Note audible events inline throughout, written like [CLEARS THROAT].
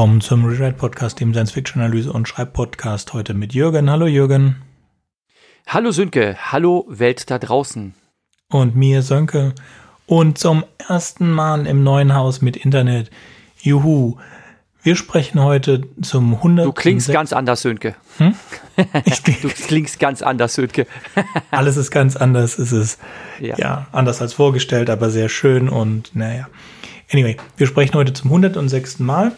Willkommen zum Rewrite Podcast, dem Science Fiction Analyse und Schreibpodcast. Heute mit Jürgen. Hallo Jürgen. Hallo Sönke. Hallo Welt da draußen. Und mir Sönke. Und zum ersten Mal im neuen Haus mit Internet. Juhu. Wir sprechen heute zum 100. [LAUGHS] Du klingst ganz anders, Sönke. Hm? du klingst ganz anders, Sönke. Alles ist ganz anders. Es ist ja. ja anders als vorgestellt, aber sehr schön und naja. Anyway, wir sprechen heute zum 106. Mal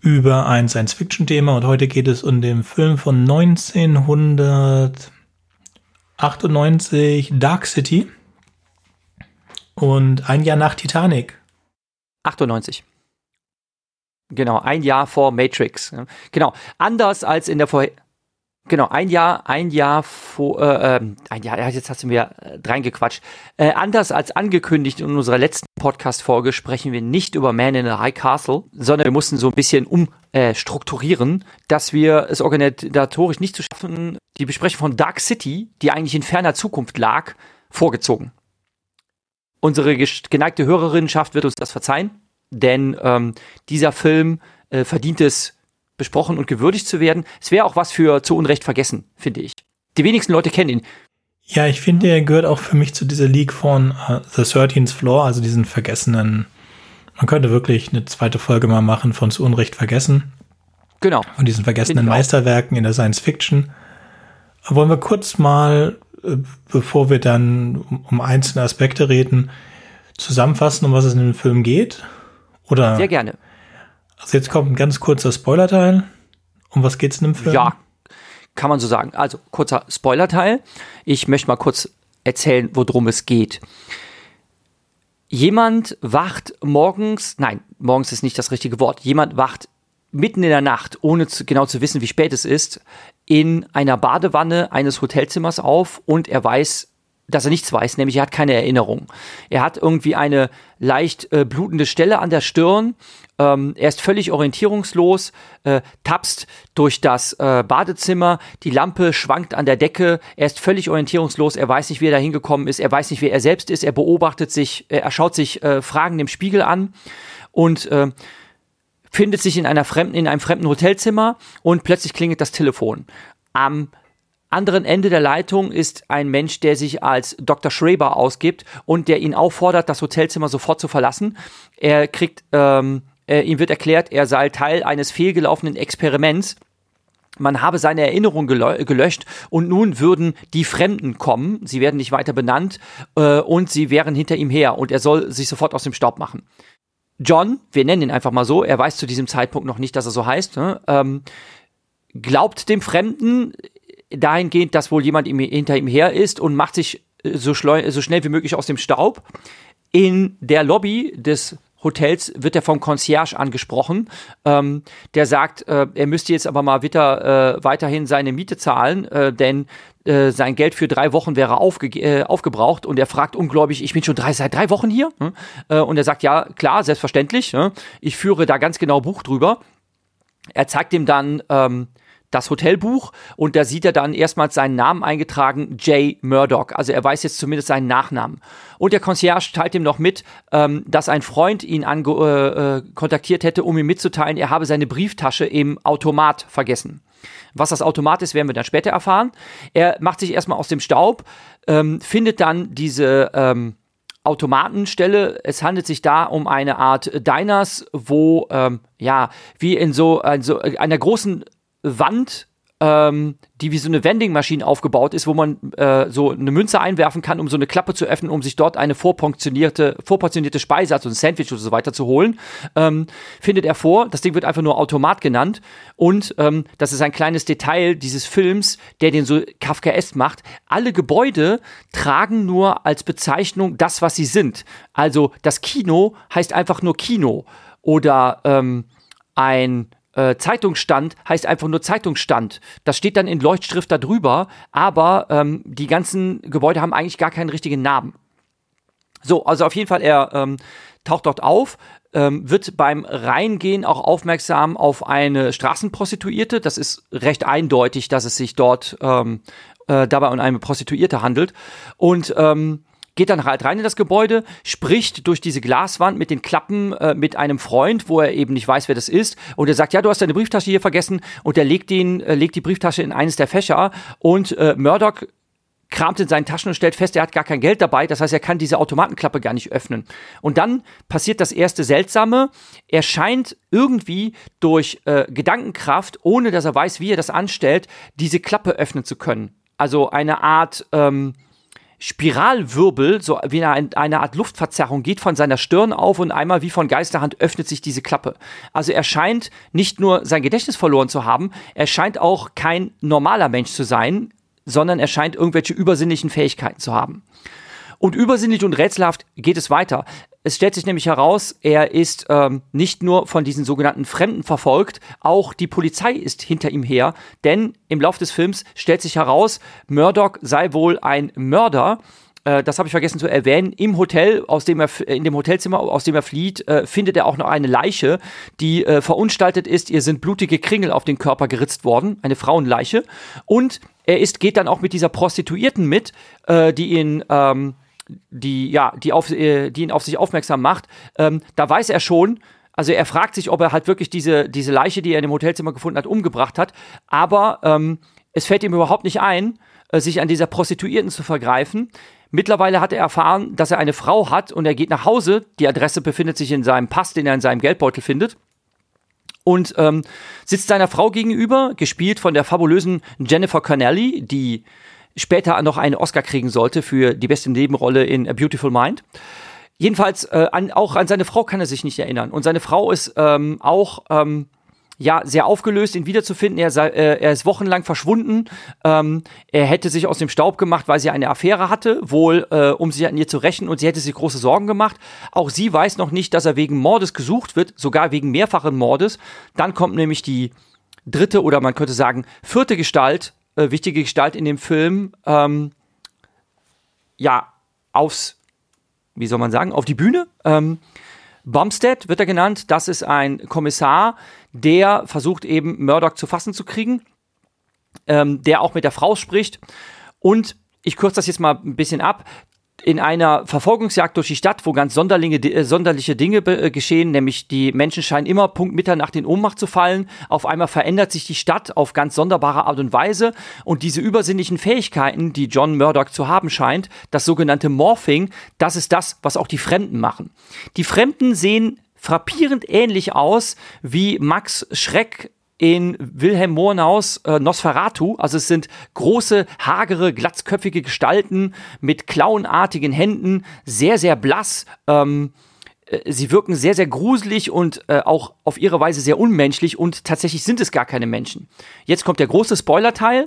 über ein Science-Fiction-Thema und heute geht es um den Film von 1998, Dark City und ein Jahr nach Titanic. 98. Genau, ein Jahr vor Matrix. Genau, anders als in der vorher Genau, ein Jahr, ein Jahr vor, äh, ähm, ein Jahr, ja, jetzt hast du mir äh, reingequatscht. Äh, anders als angekündigt in unserer letzten Podcast-Folge sprechen wir nicht über Man in a High Castle, sondern wir mussten so ein bisschen umstrukturieren, äh, dass wir es organisatorisch nicht zu schaffen, die Besprechung von Dark City, die eigentlich in ferner Zukunft lag, vorgezogen. Unsere geneigte Hörerinnenschaft wird uns das verzeihen, denn ähm, dieser Film äh, verdient es besprochen und gewürdigt zu werden. Es wäre auch was für zu Unrecht vergessen, finde ich. Die wenigsten Leute kennen ihn. Ja, ich finde, er gehört auch für mich zu dieser League von uh, The 13th Floor, also diesen vergessenen. Man könnte wirklich eine zweite Folge mal machen von zu Unrecht vergessen. Genau. Von diesen vergessenen Meisterwerken in der Science Fiction. Wollen wir kurz mal, äh, bevor wir dann um, um einzelne Aspekte reden, zusammenfassen, um was es in dem Film geht? Oder? Sehr gerne. Also jetzt kommt ein ganz kurzer Spoilerteil. Um was geht's in dem Film? Ja, kann man so sagen. Also kurzer Spoilerteil. Ich möchte mal kurz erzählen, worum es geht. Jemand wacht morgens, nein, morgens ist nicht das richtige Wort. Jemand wacht mitten in der Nacht, ohne zu, genau zu wissen, wie spät es ist, in einer Badewanne eines Hotelzimmers auf und er weiß, dass er nichts weiß, nämlich er hat keine Erinnerung. Er hat irgendwie eine leicht äh, blutende Stelle an der Stirn. Ähm, er ist völlig orientierungslos, äh, tapst durch das äh, Badezimmer, die Lampe schwankt an der Decke, er ist völlig orientierungslos, er weiß nicht, wie er da hingekommen ist, er weiß nicht, wer er selbst ist, er beobachtet sich, äh, er schaut sich äh, Fragen im Spiegel an und äh, findet sich in einer fremden, in einem fremden Hotelzimmer und plötzlich klingelt das Telefon. Am anderen Ende der Leitung ist ein Mensch, der sich als Dr. Schreber ausgibt und der ihn auffordert, das Hotelzimmer sofort zu verlassen. Er kriegt, ähm, äh, ihm wird erklärt, er sei Teil eines fehlgelaufenen Experiments. Man habe seine Erinnerung gelöscht und nun würden die Fremden kommen. Sie werden nicht weiter benannt äh, und sie wären hinter ihm her und er soll sich sofort aus dem Staub machen. John, wir nennen ihn einfach mal so, er weiß zu diesem Zeitpunkt noch nicht, dass er so heißt, ne? ähm, glaubt dem Fremden, dahingehend, dass wohl jemand ihm, hinter ihm her ist und macht sich äh, so, so schnell wie möglich aus dem Staub. In der Lobby des Hotels wird er vom Concierge angesprochen. Ähm, der sagt, äh, er müsste jetzt aber mal wieder äh, weiterhin seine Miete zahlen, äh, denn äh, sein Geld für drei Wochen wäre aufge äh, aufgebraucht und er fragt ungläubig, ich bin schon drei, seit drei Wochen hier? Hm? Äh, und er sagt, ja, klar, selbstverständlich. Ich führe da ganz genau Buch drüber. Er zeigt ihm dann ähm, das Hotelbuch und da sieht er dann erstmals seinen Namen eingetragen, Jay Murdoch. Also er weiß jetzt zumindest seinen Nachnamen. Und der Concierge teilt ihm noch mit, ähm, dass ein Freund ihn äh, äh, kontaktiert hätte, um ihm mitzuteilen, er habe seine Brieftasche im Automat vergessen. Was das Automat ist, werden wir dann später erfahren. Er macht sich erstmal aus dem Staub, ähm, findet dann diese ähm, Automatenstelle. Es handelt sich da um eine Art Diners, wo ähm, ja wie in so, in so einer großen Wand, ähm, die wie so eine Vending-Maschine aufgebaut ist, wo man äh, so eine Münze einwerfen kann, um so eine Klappe zu öffnen, um sich dort eine vorportionierte, vorportionierte Speise, also ein Sandwich oder so weiter zu holen, ähm, findet er vor. Das Ding wird einfach nur Automat genannt. Und ähm, das ist ein kleines Detail dieses Films, der den so Kafkaesk macht. Alle Gebäude tragen nur als Bezeichnung das, was sie sind. Also das Kino heißt einfach nur Kino. Oder ähm, ein äh, Zeitungsstand heißt einfach nur Zeitungsstand. Das steht dann in Leuchtschrift darüber, aber ähm, die ganzen Gebäude haben eigentlich gar keinen richtigen Namen. So, also auf jeden Fall, er ähm, taucht dort auf, ähm, wird beim Reingehen auch aufmerksam auf eine Straßenprostituierte. Das ist recht eindeutig, dass es sich dort ähm, äh, dabei um eine Prostituierte handelt. Und ähm, geht dann halt rein in das Gebäude, spricht durch diese Glaswand mit den Klappen äh, mit einem Freund, wo er eben nicht weiß, wer das ist. Und er sagt, ja, du hast deine Brieftasche hier vergessen. Und er legt, den, äh, legt die Brieftasche in eines der Fächer. Und äh, Murdoch kramt in seinen Taschen und stellt fest, er hat gar kein Geld dabei. Das heißt, er kann diese Automatenklappe gar nicht öffnen. Und dann passiert das erste Seltsame. Er scheint irgendwie durch äh, Gedankenkraft, ohne dass er weiß, wie er das anstellt, diese Klappe öffnen zu können. Also eine Art ähm, Spiralwirbel, so wie eine, eine Art Luftverzerrung, geht von seiner Stirn auf und einmal wie von Geisterhand öffnet sich diese Klappe. Also er scheint nicht nur sein Gedächtnis verloren zu haben, er scheint auch kein normaler Mensch zu sein, sondern er scheint irgendwelche übersinnlichen Fähigkeiten zu haben. Und übersinnlich und rätselhaft geht es weiter. Es stellt sich nämlich heraus, er ist ähm, nicht nur von diesen sogenannten Fremden verfolgt, auch die Polizei ist hinter ihm her, denn im Laufe des Films stellt sich heraus, Murdoch sei wohl ein Mörder, äh, das habe ich vergessen zu erwähnen, im Hotel, aus dem er in dem Hotelzimmer, aus dem er flieht, äh, findet er auch noch eine Leiche, die äh, verunstaltet ist. Ihr sind blutige Kringel auf den Körper geritzt worden, eine Frauenleiche. Und er ist, geht dann auch mit dieser Prostituierten mit, äh, die ihn ähm, die, ja, die, auf, äh, die ihn auf sich aufmerksam macht, ähm, da weiß er schon, also er fragt sich, ob er halt wirklich diese, diese Leiche, die er in dem Hotelzimmer gefunden hat, umgebracht hat. Aber ähm, es fällt ihm überhaupt nicht ein, äh, sich an dieser Prostituierten zu vergreifen. Mittlerweile hat er erfahren, dass er eine Frau hat und er geht nach Hause. Die Adresse befindet sich in seinem Pass, den er in seinem Geldbeutel findet. Und ähm, sitzt seiner Frau gegenüber, gespielt von der fabulösen Jennifer Connelly, die später noch einen Oscar kriegen sollte für die beste Nebenrolle in A Beautiful Mind. Jedenfalls, äh, an, auch an seine Frau kann er sich nicht erinnern. Und seine Frau ist ähm, auch ähm, ja sehr aufgelöst, ihn wiederzufinden. Er, sei, äh, er ist wochenlang verschwunden. Ähm, er hätte sich aus dem Staub gemacht, weil sie eine Affäre hatte, wohl äh, um sich an ihr zu rächen und sie hätte sich große Sorgen gemacht. Auch sie weiß noch nicht, dass er wegen Mordes gesucht wird, sogar wegen mehrfachen Mordes. Dann kommt nämlich die dritte oder man könnte sagen vierte Gestalt äh, wichtige Gestalt in dem Film, ähm, ja, aufs, wie soll man sagen, auf die Bühne. Ähm, Bumstead wird er genannt. Das ist ein Kommissar, der versucht eben Murdoch zu fassen zu kriegen, ähm, der auch mit der Frau spricht. Und ich kürze das jetzt mal ein bisschen ab in einer Verfolgungsjagd durch die Stadt, wo ganz äh, sonderliche Dinge äh, geschehen, nämlich die Menschen scheinen immer Punkt Mitternacht in Ohnmacht zu fallen. Auf einmal verändert sich die Stadt auf ganz sonderbare Art und Weise und diese übersinnlichen Fähigkeiten, die John Murdoch zu haben scheint, das sogenannte Morphing, das ist das, was auch die Fremden machen. Die Fremden sehen frappierend ähnlich aus wie Max Schreck in Wilhelm Murnau's äh, Nosferatu. Also es sind große, hagere, glatzköpfige Gestalten mit klauenartigen Händen, sehr, sehr blass. Ähm, äh, sie wirken sehr, sehr gruselig und äh, auch auf ihre Weise sehr unmenschlich und tatsächlich sind es gar keine Menschen. Jetzt kommt der große Spoilerteil.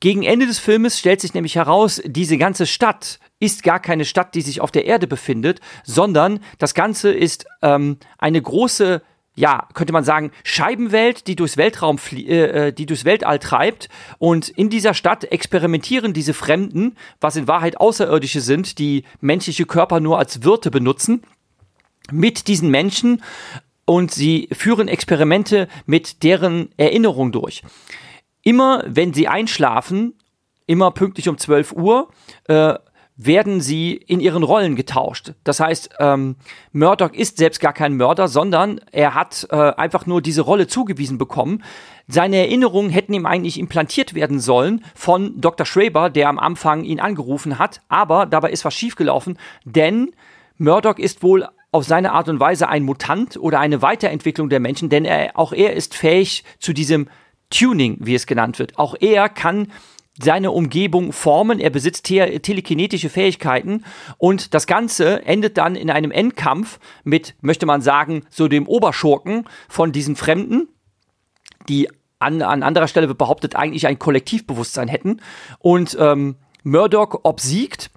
Gegen Ende des Filmes stellt sich nämlich heraus, diese ganze Stadt ist gar keine Stadt, die sich auf der Erde befindet, sondern das Ganze ist ähm, eine große ja, könnte man sagen, Scheibenwelt, die durchs Weltraum, äh, äh, die durchs Weltall treibt. Und in dieser Stadt experimentieren diese Fremden, was in Wahrheit Außerirdische sind, die menschliche Körper nur als Wirte benutzen, mit diesen Menschen und sie führen Experimente mit deren Erinnerung durch. Immer wenn sie einschlafen, immer pünktlich um 12 Uhr, äh, werden sie in ihren Rollen getauscht. Das heißt, ähm, Murdoch ist selbst gar kein Mörder, sondern er hat äh, einfach nur diese Rolle zugewiesen bekommen. Seine Erinnerungen hätten ihm eigentlich implantiert werden sollen von Dr. Schraber, der am Anfang ihn angerufen hat, aber dabei ist was schiefgelaufen, denn Murdoch ist wohl auf seine Art und Weise ein Mutant oder eine Weiterentwicklung der Menschen, denn er, auch er ist fähig zu diesem Tuning, wie es genannt wird. Auch er kann seine Umgebung formen. Er besitzt te telekinetische Fähigkeiten und das Ganze endet dann in einem Endkampf mit, möchte man sagen, so dem Oberschurken von diesen Fremden, die an, an anderer Stelle behauptet, eigentlich ein Kollektivbewusstsein hätten. Und ähm, Murdoch obsiegt,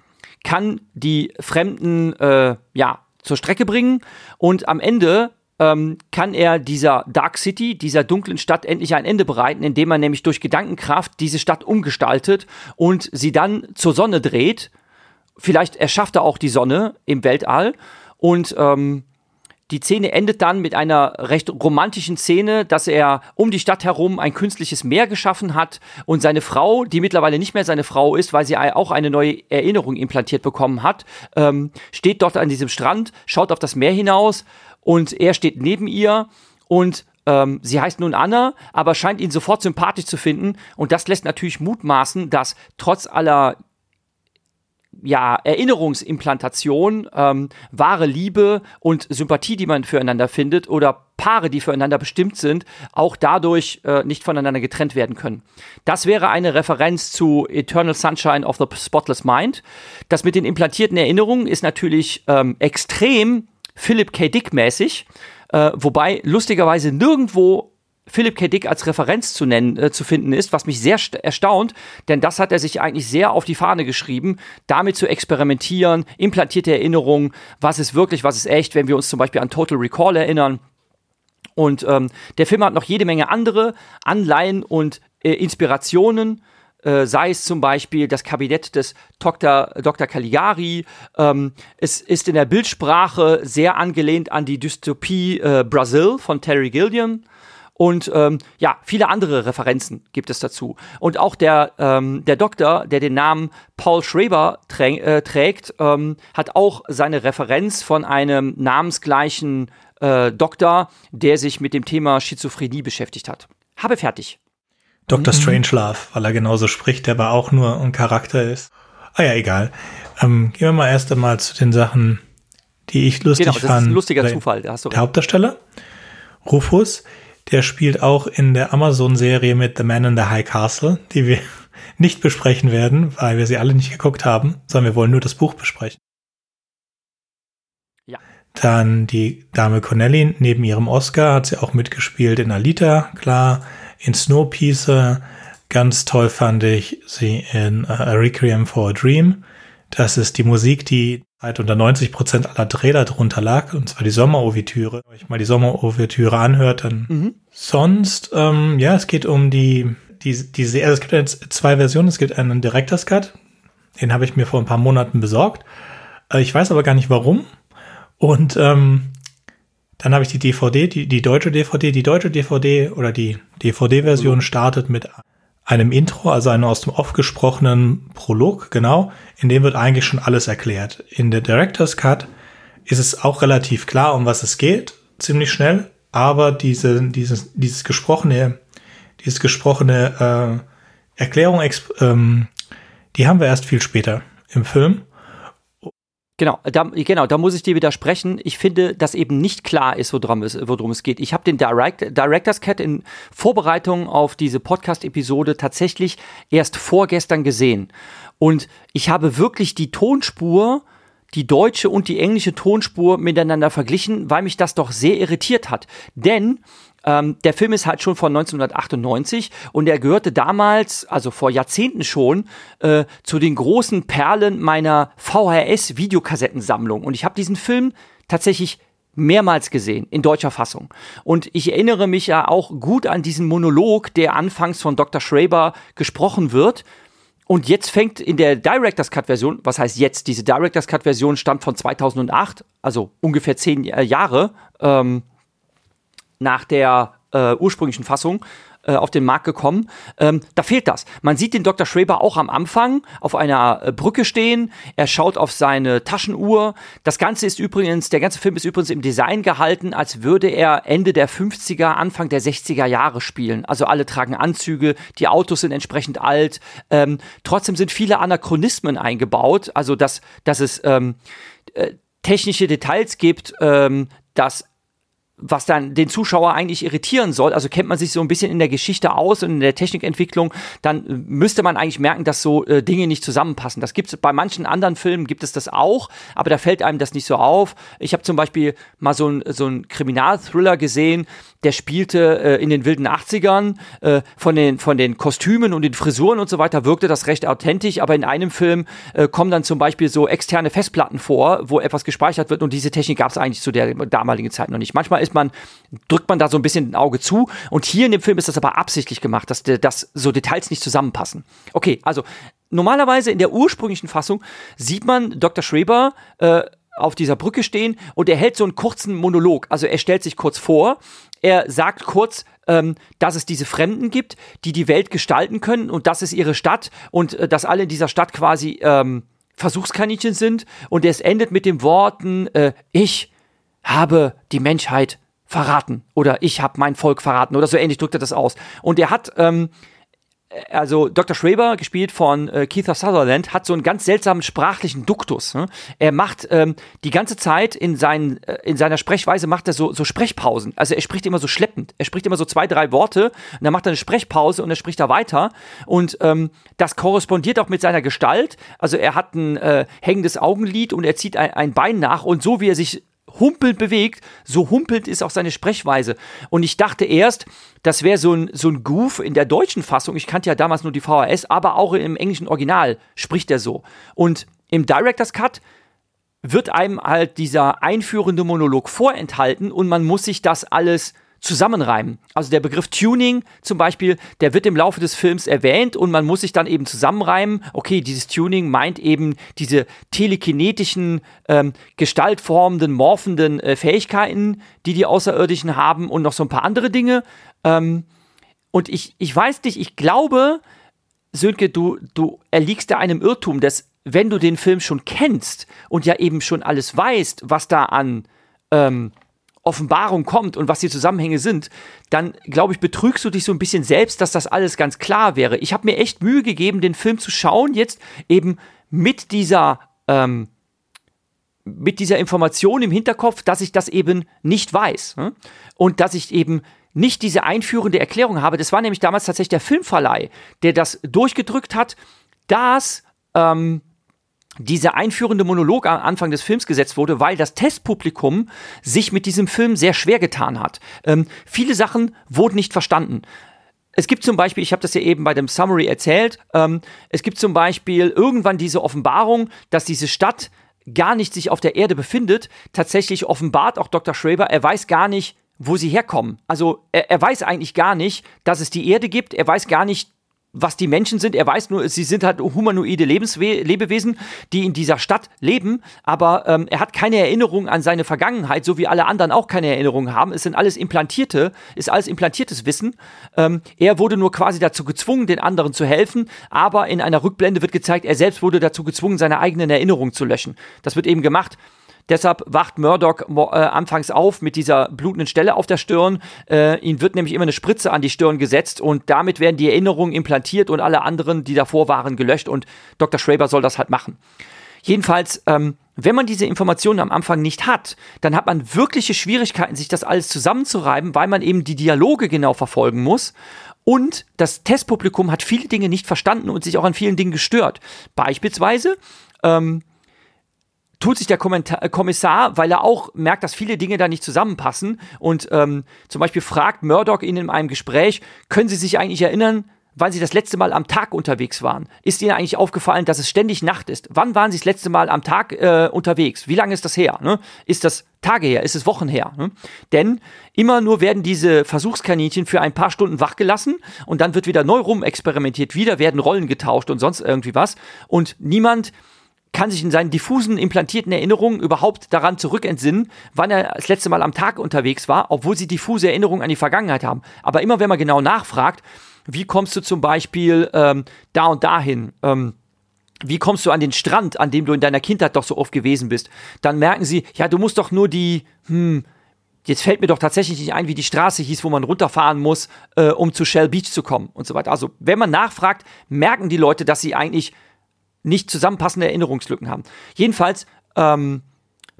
kann die Fremden äh, ja zur Strecke bringen und am Ende ähm, kann er dieser Dark City, dieser dunklen Stadt endlich ein Ende bereiten, indem er nämlich durch Gedankenkraft diese Stadt umgestaltet und sie dann zur Sonne dreht. Vielleicht erschafft er auch die Sonne im Weltall und ähm, die Szene endet dann mit einer recht romantischen Szene, dass er um die Stadt herum ein künstliches Meer geschaffen hat und seine Frau, die mittlerweile nicht mehr seine Frau ist, weil sie auch eine neue Erinnerung implantiert bekommen hat, ähm, steht dort an diesem Strand, schaut auf das Meer hinaus und er steht neben ihr und ähm, sie heißt nun Anna, aber scheint ihn sofort sympathisch zu finden und das lässt natürlich mutmaßen, dass trotz aller ja, Erinnerungsimplantation, ähm, wahre Liebe und Sympathie, die man füreinander findet, oder Paare, die füreinander bestimmt sind, auch dadurch äh, nicht voneinander getrennt werden können. Das wäre eine Referenz zu Eternal Sunshine of the Spotless Mind. Das mit den implantierten Erinnerungen ist natürlich ähm, extrem Philip K. Dick mäßig, äh, wobei lustigerweise nirgendwo Philip K. Dick als Referenz zu nennen, äh, zu finden ist, was mich sehr erstaunt, denn das hat er sich eigentlich sehr auf die Fahne geschrieben, damit zu experimentieren, implantierte Erinnerungen, was ist wirklich, was ist echt, wenn wir uns zum Beispiel an Total Recall erinnern. Und ähm, der Film hat noch jede Menge andere Anleihen und äh, Inspirationen. Äh, sei es zum Beispiel das Kabinett des Dr. Dr. Caligari. Ähm, es ist in der Bildsprache sehr angelehnt an die Dystopie äh, Brazil von Terry Gilliam. Und ähm, ja, viele andere Referenzen gibt es dazu. Und auch der, ähm, der Doktor, der den Namen Paul Schreber trä äh, trägt, ähm, hat auch seine Referenz von einem namensgleichen äh, Doktor, der sich mit dem Thema Schizophrenie beschäftigt hat. Habe fertig. Dr. Mhm. Strangelove, weil er genauso spricht, der aber auch nur ein Charakter ist. Ah ja, egal. Ähm, gehen wir mal erst einmal zu den Sachen, die ich lustig genau, das fand. Ist ein lustiger Zufall, da hast du recht. Der Hauptdarsteller, Rufus, der spielt auch in der Amazon-Serie mit The Man in the High Castle, die wir [LAUGHS] nicht besprechen werden, weil wir sie alle nicht geguckt haben, sondern wir wollen nur das Buch besprechen. Ja. Dann die Dame Connelly, neben ihrem Oscar hat sie auch mitgespielt in Alita, klar, in Snowpiercer. Ganz toll fand ich sie in uh, A Requiem for a Dream. Das ist die Musik, die halt unter 90 Prozent aller Trailer drunter lag, und zwar die Sommerovertüre. Wenn ich mal die Sommerovertüre anhört, dann mhm. sonst, ähm, ja, es geht um die, die, die, also es gibt jetzt zwei Versionen. Es gibt einen Director's Cut, den habe ich mir vor ein paar Monaten besorgt. Äh, ich weiß aber gar nicht warum. Und ähm, dann habe ich die DVD, die, die deutsche DVD, die deutsche DVD oder die DVD-Version startet mit einem Intro, also einem aus dem Off gesprochenen Prolog, genau, in dem wird eigentlich schon alles erklärt. In der Director's Cut ist es auch relativ klar, um was es geht, ziemlich schnell, aber diese, dieses, dieses gesprochene, dieses gesprochene äh, Erklärung, ähm, die haben wir erst viel später im Film. Genau, da, genau, da muss ich dir widersprechen. Ich finde, dass eben nicht klar ist, worum es, worum es geht. Ich habe den Direct, Director's Cut in Vorbereitung auf diese Podcast-Episode tatsächlich erst vorgestern gesehen. Und ich habe wirklich die Tonspur, die deutsche und die englische Tonspur miteinander verglichen, weil mich das doch sehr irritiert hat. Denn ähm, der Film ist halt schon von 1998 und er gehörte damals, also vor Jahrzehnten schon, äh, zu den großen Perlen meiner VHS-Videokassettensammlung. Und ich habe diesen Film tatsächlich mehrmals gesehen in deutscher Fassung. Und ich erinnere mich ja auch gut an diesen Monolog, der anfangs von Dr. Schraber gesprochen wird. Und jetzt fängt in der Director's Cut Version, was heißt jetzt? Diese Director's Cut Version stammt von 2008, also ungefähr zehn Jahre. Ähm, nach der äh, ursprünglichen Fassung äh, auf den Markt gekommen. Ähm, da fehlt das. Man sieht den Dr. Schreber auch am Anfang auf einer äh, Brücke stehen. Er schaut auf seine Taschenuhr. Das Ganze ist übrigens, der ganze Film ist übrigens im Design gehalten, als würde er Ende der 50er, Anfang der 60er Jahre spielen. Also alle tragen Anzüge, die Autos sind entsprechend alt. Ähm, trotzdem sind viele Anachronismen eingebaut. Also, dass, dass es ähm, äh, technische Details gibt, ähm, dass was dann den Zuschauer eigentlich irritieren soll. Also kennt man sich so ein bisschen in der Geschichte aus und in der Technikentwicklung, dann müsste man eigentlich merken, dass so äh, Dinge nicht zusammenpassen. Das gibt es bei manchen anderen Filmen gibt es das auch, aber da fällt einem das nicht so auf. Ich habe zum Beispiel mal so ein so ein Kriminalthriller gesehen, der spielte äh, in den wilden 80ern. Äh, von, den, von den Kostümen und den Frisuren und so weiter wirkte das recht authentisch, aber in einem Film äh, kommen dann zum Beispiel so externe Festplatten vor, wo etwas gespeichert wird und diese Technik gab es eigentlich zu der damaligen Zeit noch nicht. Manchmal ist man, drückt man da so ein bisschen ein Auge zu und hier in dem Film ist das aber absichtlich gemacht, dass, dass so Details nicht zusammenpassen. Okay, also normalerweise in der ursprünglichen Fassung sieht man Dr. Schreber äh, auf dieser Brücke stehen und er hält so einen kurzen Monolog. Also er stellt sich kurz vor, er sagt kurz, ähm, dass es diese Fremden gibt, die die Welt gestalten können und das ist ihre Stadt und äh, dass alle in dieser Stadt quasi ähm, Versuchskaninchen sind und es endet mit den Worten, äh, ich habe die Menschheit verraten oder ich habe mein Volk verraten oder so ähnlich drückt er das aus. Und er hat ähm, also Dr. Schraber, gespielt von äh, Keith Sutherland, hat so einen ganz seltsamen sprachlichen Duktus. Ne? Er macht ähm, die ganze Zeit in, seinen, äh, in seiner Sprechweise macht er so, so Sprechpausen. Also er spricht immer so schleppend. Er spricht immer so zwei, drei Worte und dann macht er eine Sprechpause und er spricht da weiter. Und ähm, das korrespondiert auch mit seiner Gestalt. Also er hat ein äh, hängendes Augenlid und er zieht ein, ein Bein nach und so wie er sich humpelnd bewegt, so humpelnd ist auch seine Sprechweise. Und ich dachte erst, das wäre so ein, so ein Goof in der deutschen Fassung. Ich kannte ja damals nur die VHS, aber auch im englischen Original spricht er so. Und im Director's Cut wird einem halt dieser einführende Monolog vorenthalten und man muss sich das alles zusammenreimen. Also der Begriff Tuning zum Beispiel, der wird im Laufe des Films erwähnt und man muss sich dann eben zusammenreimen. Okay, dieses Tuning meint eben diese telekinetischen, ähm, gestaltformenden, morphenden äh, Fähigkeiten, die die Außerirdischen haben und noch so ein paar andere Dinge. Ähm, und ich, ich weiß nicht, ich glaube, Sönke, du, du erliegst da einem Irrtum, dass wenn du den Film schon kennst und ja eben schon alles weißt, was da an ähm, Offenbarung kommt und was die Zusammenhänge sind, dann glaube ich, betrügst du dich so ein bisschen selbst, dass das alles ganz klar wäre. Ich habe mir echt Mühe gegeben, den Film zu schauen, jetzt eben mit dieser, ähm, mit dieser Information im Hinterkopf, dass ich das eben nicht weiß. Ne? Und dass ich eben nicht diese einführende Erklärung habe. Das war nämlich damals tatsächlich der Filmverleih, der das durchgedrückt hat, dass ähm, dieser einführende Monolog am Anfang des Films gesetzt wurde, weil das Testpublikum sich mit diesem Film sehr schwer getan hat. Ähm, viele Sachen wurden nicht verstanden. Es gibt zum Beispiel, ich habe das ja eben bei dem Summary erzählt, ähm, es gibt zum Beispiel irgendwann diese Offenbarung, dass diese Stadt gar nicht sich auf der Erde befindet. Tatsächlich offenbart auch Dr. Schraber, er weiß gar nicht, wo sie herkommen. Also er, er weiß eigentlich gar nicht, dass es die Erde gibt. Er weiß gar nicht, was die Menschen sind. Er weiß nur, sie sind halt humanoide Lebenswe Lebewesen, die in dieser Stadt leben, aber ähm, er hat keine Erinnerung an seine Vergangenheit, so wie alle anderen auch keine Erinnerung haben. Es sind alles implantierte, ist alles implantiertes Wissen. Ähm, er wurde nur quasi dazu gezwungen, den anderen zu helfen, aber in einer Rückblende wird gezeigt, er selbst wurde dazu gezwungen, seine eigenen Erinnerungen zu löschen. Das wird eben gemacht Deshalb wacht Murdoch äh, anfangs auf mit dieser blutenden Stelle auf der Stirn. Äh, ihm wird nämlich immer eine Spritze an die Stirn gesetzt und damit werden die Erinnerungen implantiert und alle anderen, die davor waren, gelöscht und Dr. Schraber soll das halt machen. Jedenfalls, ähm, wenn man diese Informationen am Anfang nicht hat, dann hat man wirkliche Schwierigkeiten, sich das alles zusammenzureiben, weil man eben die Dialoge genau verfolgen muss. Und das Testpublikum hat viele Dinge nicht verstanden und sich auch an vielen Dingen gestört. Beispielsweise, ähm, tut sich der Kommentar äh, Kommissar, weil er auch merkt, dass viele Dinge da nicht zusammenpassen und ähm, zum Beispiel fragt Murdoch ihn in einem Gespräch, können Sie sich eigentlich erinnern, wann Sie das letzte Mal am Tag unterwegs waren? Ist Ihnen eigentlich aufgefallen, dass es ständig Nacht ist? Wann waren Sie das letzte Mal am Tag äh, unterwegs? Wie lange ist das her? Ne? Ist das Tage her? Ist es Wochen her? Ne? Denn immer nur werden diese Versuchskaninchen für ein paar Stunden wachgelassen und dann wird wieder neu rum experimentiert, wieder werden Rollen getauscht und sonst irgendwie was und niemand kann sich in seinen diffusen, implantierten Erinnerungen überhaupt daran zurückentsinnen, wann er das letzte Mal am Tag unterwegs war, obwohl sie diffuse Erinnerungen an die Vergangenheit haben. Aber immer wenn man genau nachfragt, wie kommst du zum Beispiel ähm, da und dahin, ähm, wie kommst du an den Strand, an dem du in deiner Kindheit doch so oft gewesen bist, dann merken sie, ja, du musst doch nur die, hm, jetzt fällt mir doch tatsächlich nicht ein, wie die Straße hieß, wo man runterfahren muss, äh, um zu Shell Beach zu kommen und so weiter. Also, wenn man nachfragt, merken die Leute, dass sie eigentlich nicht zusammenpassende Erinnerungslücken haben. Jedenfalls, ähm,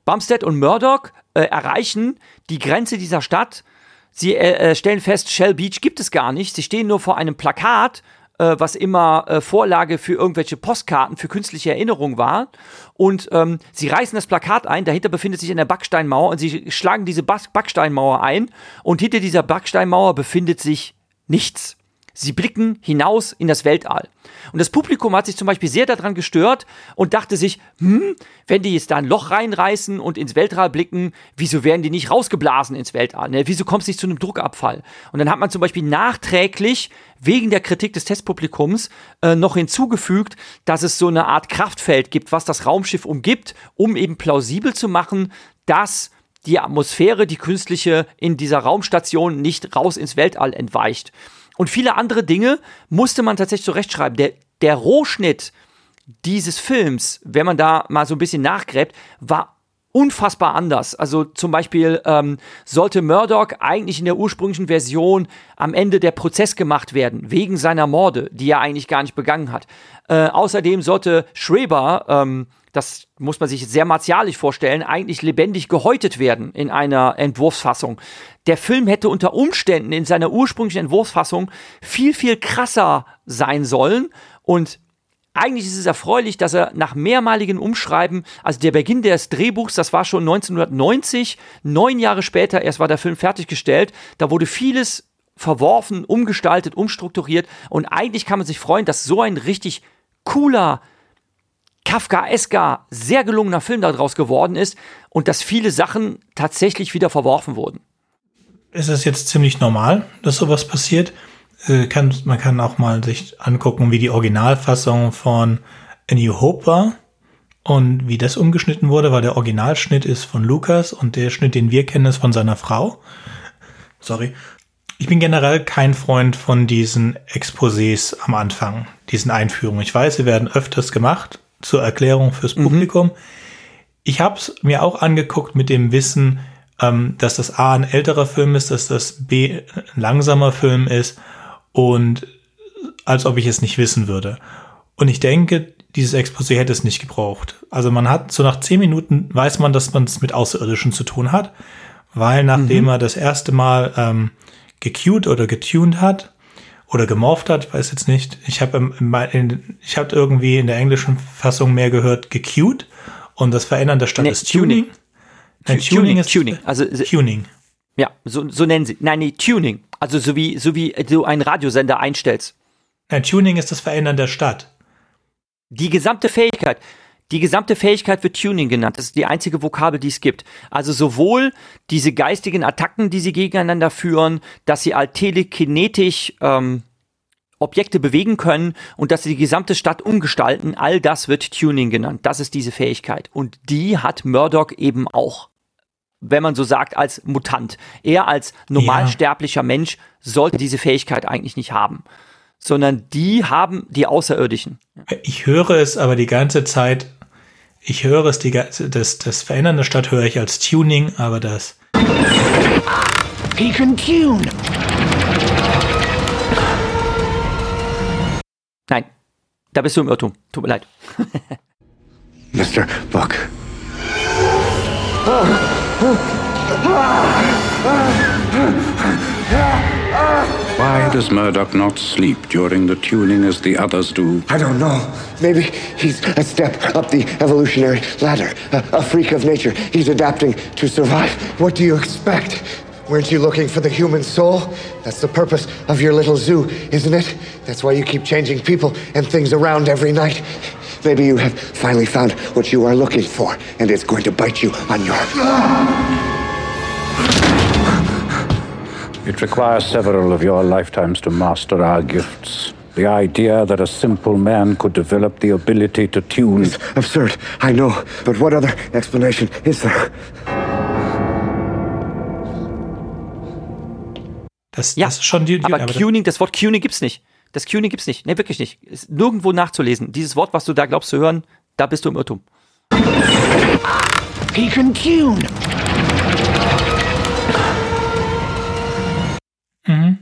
Bumstead und Murdoch äh, erreichen die Grenze dieser Stadt. Sie äh, äh, stellen fest, Shell Beach gibt es gar nicht. Sie stehen nur vor einem Plakat, äh, was immer äh, Vorlage für irgendwelche Postkarten für künstliche Erinnerungen war. Und ähm, sie reißen das Plakat ein. Dahinter befindet sich eine Backsteinmauer und sie schlagen diese Backsteinmauer ein. Und hinter dieser Backsteinmauer befindet sich nichts. Sie blicken hinaus in das Weltall. Und das Publikum hat sich zum Beispiel sehr daran gestört und dachte sich, hm, wenn die jetzt da ein Loch reinreißen und ins Weltall blicken, wieso werden die nicht rausgeblasen ins Weltall? Ne? Wieso kommt es nicht zu einem Druckabfall? Und dann hat man zum Beispiel nachträglich wegen der Kritik des Testpublikums äh, noch hinzugefügt, dass es so eine Art Kraftfeld gibt, was das Raumschiff umgibt, um eben plausibel zu machen, dass die Atmosphäre, die künstliche in dieser Raumstation nicht raus ins Weltall entweicht. Und viele andere Dinge musste man tatsächlich zurechtschreiben. Der, der Rohschnitt dieses Films, wenn man da mal so ein bisschen nachgräbt, war unfassbar anders. Also zum Beispiel ähm, sollte Murdoch eigentlich in der ursprünglichen Version am Ende der Prozess gemacht werden, wegen seiner Morde, die er eigentlich gar nicht begangen hat. Äh, außerdem sollte Schreber, ähm, das muss man sich sehr martialisch vorstellen, eigentlich lebendig gehäutet werden in einer Entwurfsfassung. Der Film hätte unter Umständen in seiner ursprünglichen Entwurfsfassung viel, viel krasser sein sollen und eigentlich ist es erfreulich, dass er nach mehrmaligen Umschreiben, also der Beginn des Drehbuchs, das war schon 1990, neun Jahre später erst war der Film fertiggestellt, da wurde vieles verworfen, umgestaltet, umstrukturiert und eigentlich kann man sich freuen, dass so ein richtig cooler, Kafkaesker, sehr gelungener Film daraus geworden ist und dass viele Sachen tatsächlich wieder verworfen wurden. Es ist jetzt ziemlich normal, dass sowas passiert. Äh, man kann auch mal sich angucken, wie die Originalfassung von A New Hope war und wie das umgeschnitten wurde, weil der Originalschnitt ist von Lukas und der Schnitt, den wir kennen, ist von seiner Frau. Sorry. Ich bin generell kein Freund von diesen Exposés am Anfang, diesen Einführungen. Ich weiß, sie werden öfters gemacht zur Erklärung fürs mhm. Publikum. Mhm. Ich habe es mir auch angeguckt mit dem Wissen, ähm, dass das A ein älterer Film ist, dass das B ein langsamer Film ist und als ob ich es nicht wissen würde. Und ich denke, dieses Exposé hätte es nicht gebraucht. Also man hat so nach zehn Minuten weiß man, dass man es mit Außerirdischen zu tun hat, weil nachdem mhm. er das erste Mal ähm, gecued oder getuned hat oder gemorpht hat, weiß jetzt nicht. Ich habe ich habe irgendwie in der englischen Fassung mehr gehört gecued und das Verändern der Stadt nee, ist Tuning. Tuning. Nein, Tuning, Tuning ist Tuning. Also Tuning. Ja, so, so nennen sie. Nein, nee, Tuning. Also so wie, so wie du einen Radiosender einstellst. Nein, Tuning ist das Verändern der Stadt. Die gesamte Fähigkeit. Die gesamte Fähigkeit wird Tuning genannt. Das ist die einzige Vokabel, die es gibt. Also sowohl diese geistigen Attacken, die sie gegeneinander führen, dass sie halt telekinetisch ähm, Objekte bewegen können und dass sie die gesamte Stadt umgestalten, all das wird Tuning genannt. Das ist diese Fähigkeit. Und die hat Murdoch eben auch wenn man so sagt, als Mutant. Er als normalsterblicher ja. Mensch sollte diese Fähigkeit eigentlich nicht haben, sondern die haben die Außerirdischen. Ich höre es aber die ganze Zeit, ich höre es, die, das, das Verändern der Stadt höre ich als Tuning, aber das. He can tune. Nein, da bist du im Irrtum. Tut mir leid. [LAUGHS] Mr. Buck. Oh. Why does Murdoch not sleep during the tuning as the others do? I don't know. Maybe he's a step up the evolutionary ladder, a, a freak of nature. He's adapting to survive. What do you expect? Weren't you looking for the human soul? That's the purpose of your little zoo, isn't it? That's why you keep changing people and things around every night. Maybe you have finally found what you are looking for, and it's going to bite you on your. It requires several of your lifetimes to master our gifts. The idea that a simple man could develop the ability to tune. It's absurd, I know. But what other explanation is there? Das, ja, das ist schon die, die aber, aber Tuning, das Wort Tuning gibt's nicht. Das Tuning gibt's nicht. Nee, wirklich nicht. Ist nirgendwo nachzulesen. Dieses Wort, was du da glaubst zu hören, da bist du im Irrtum. He can tune. Mhm.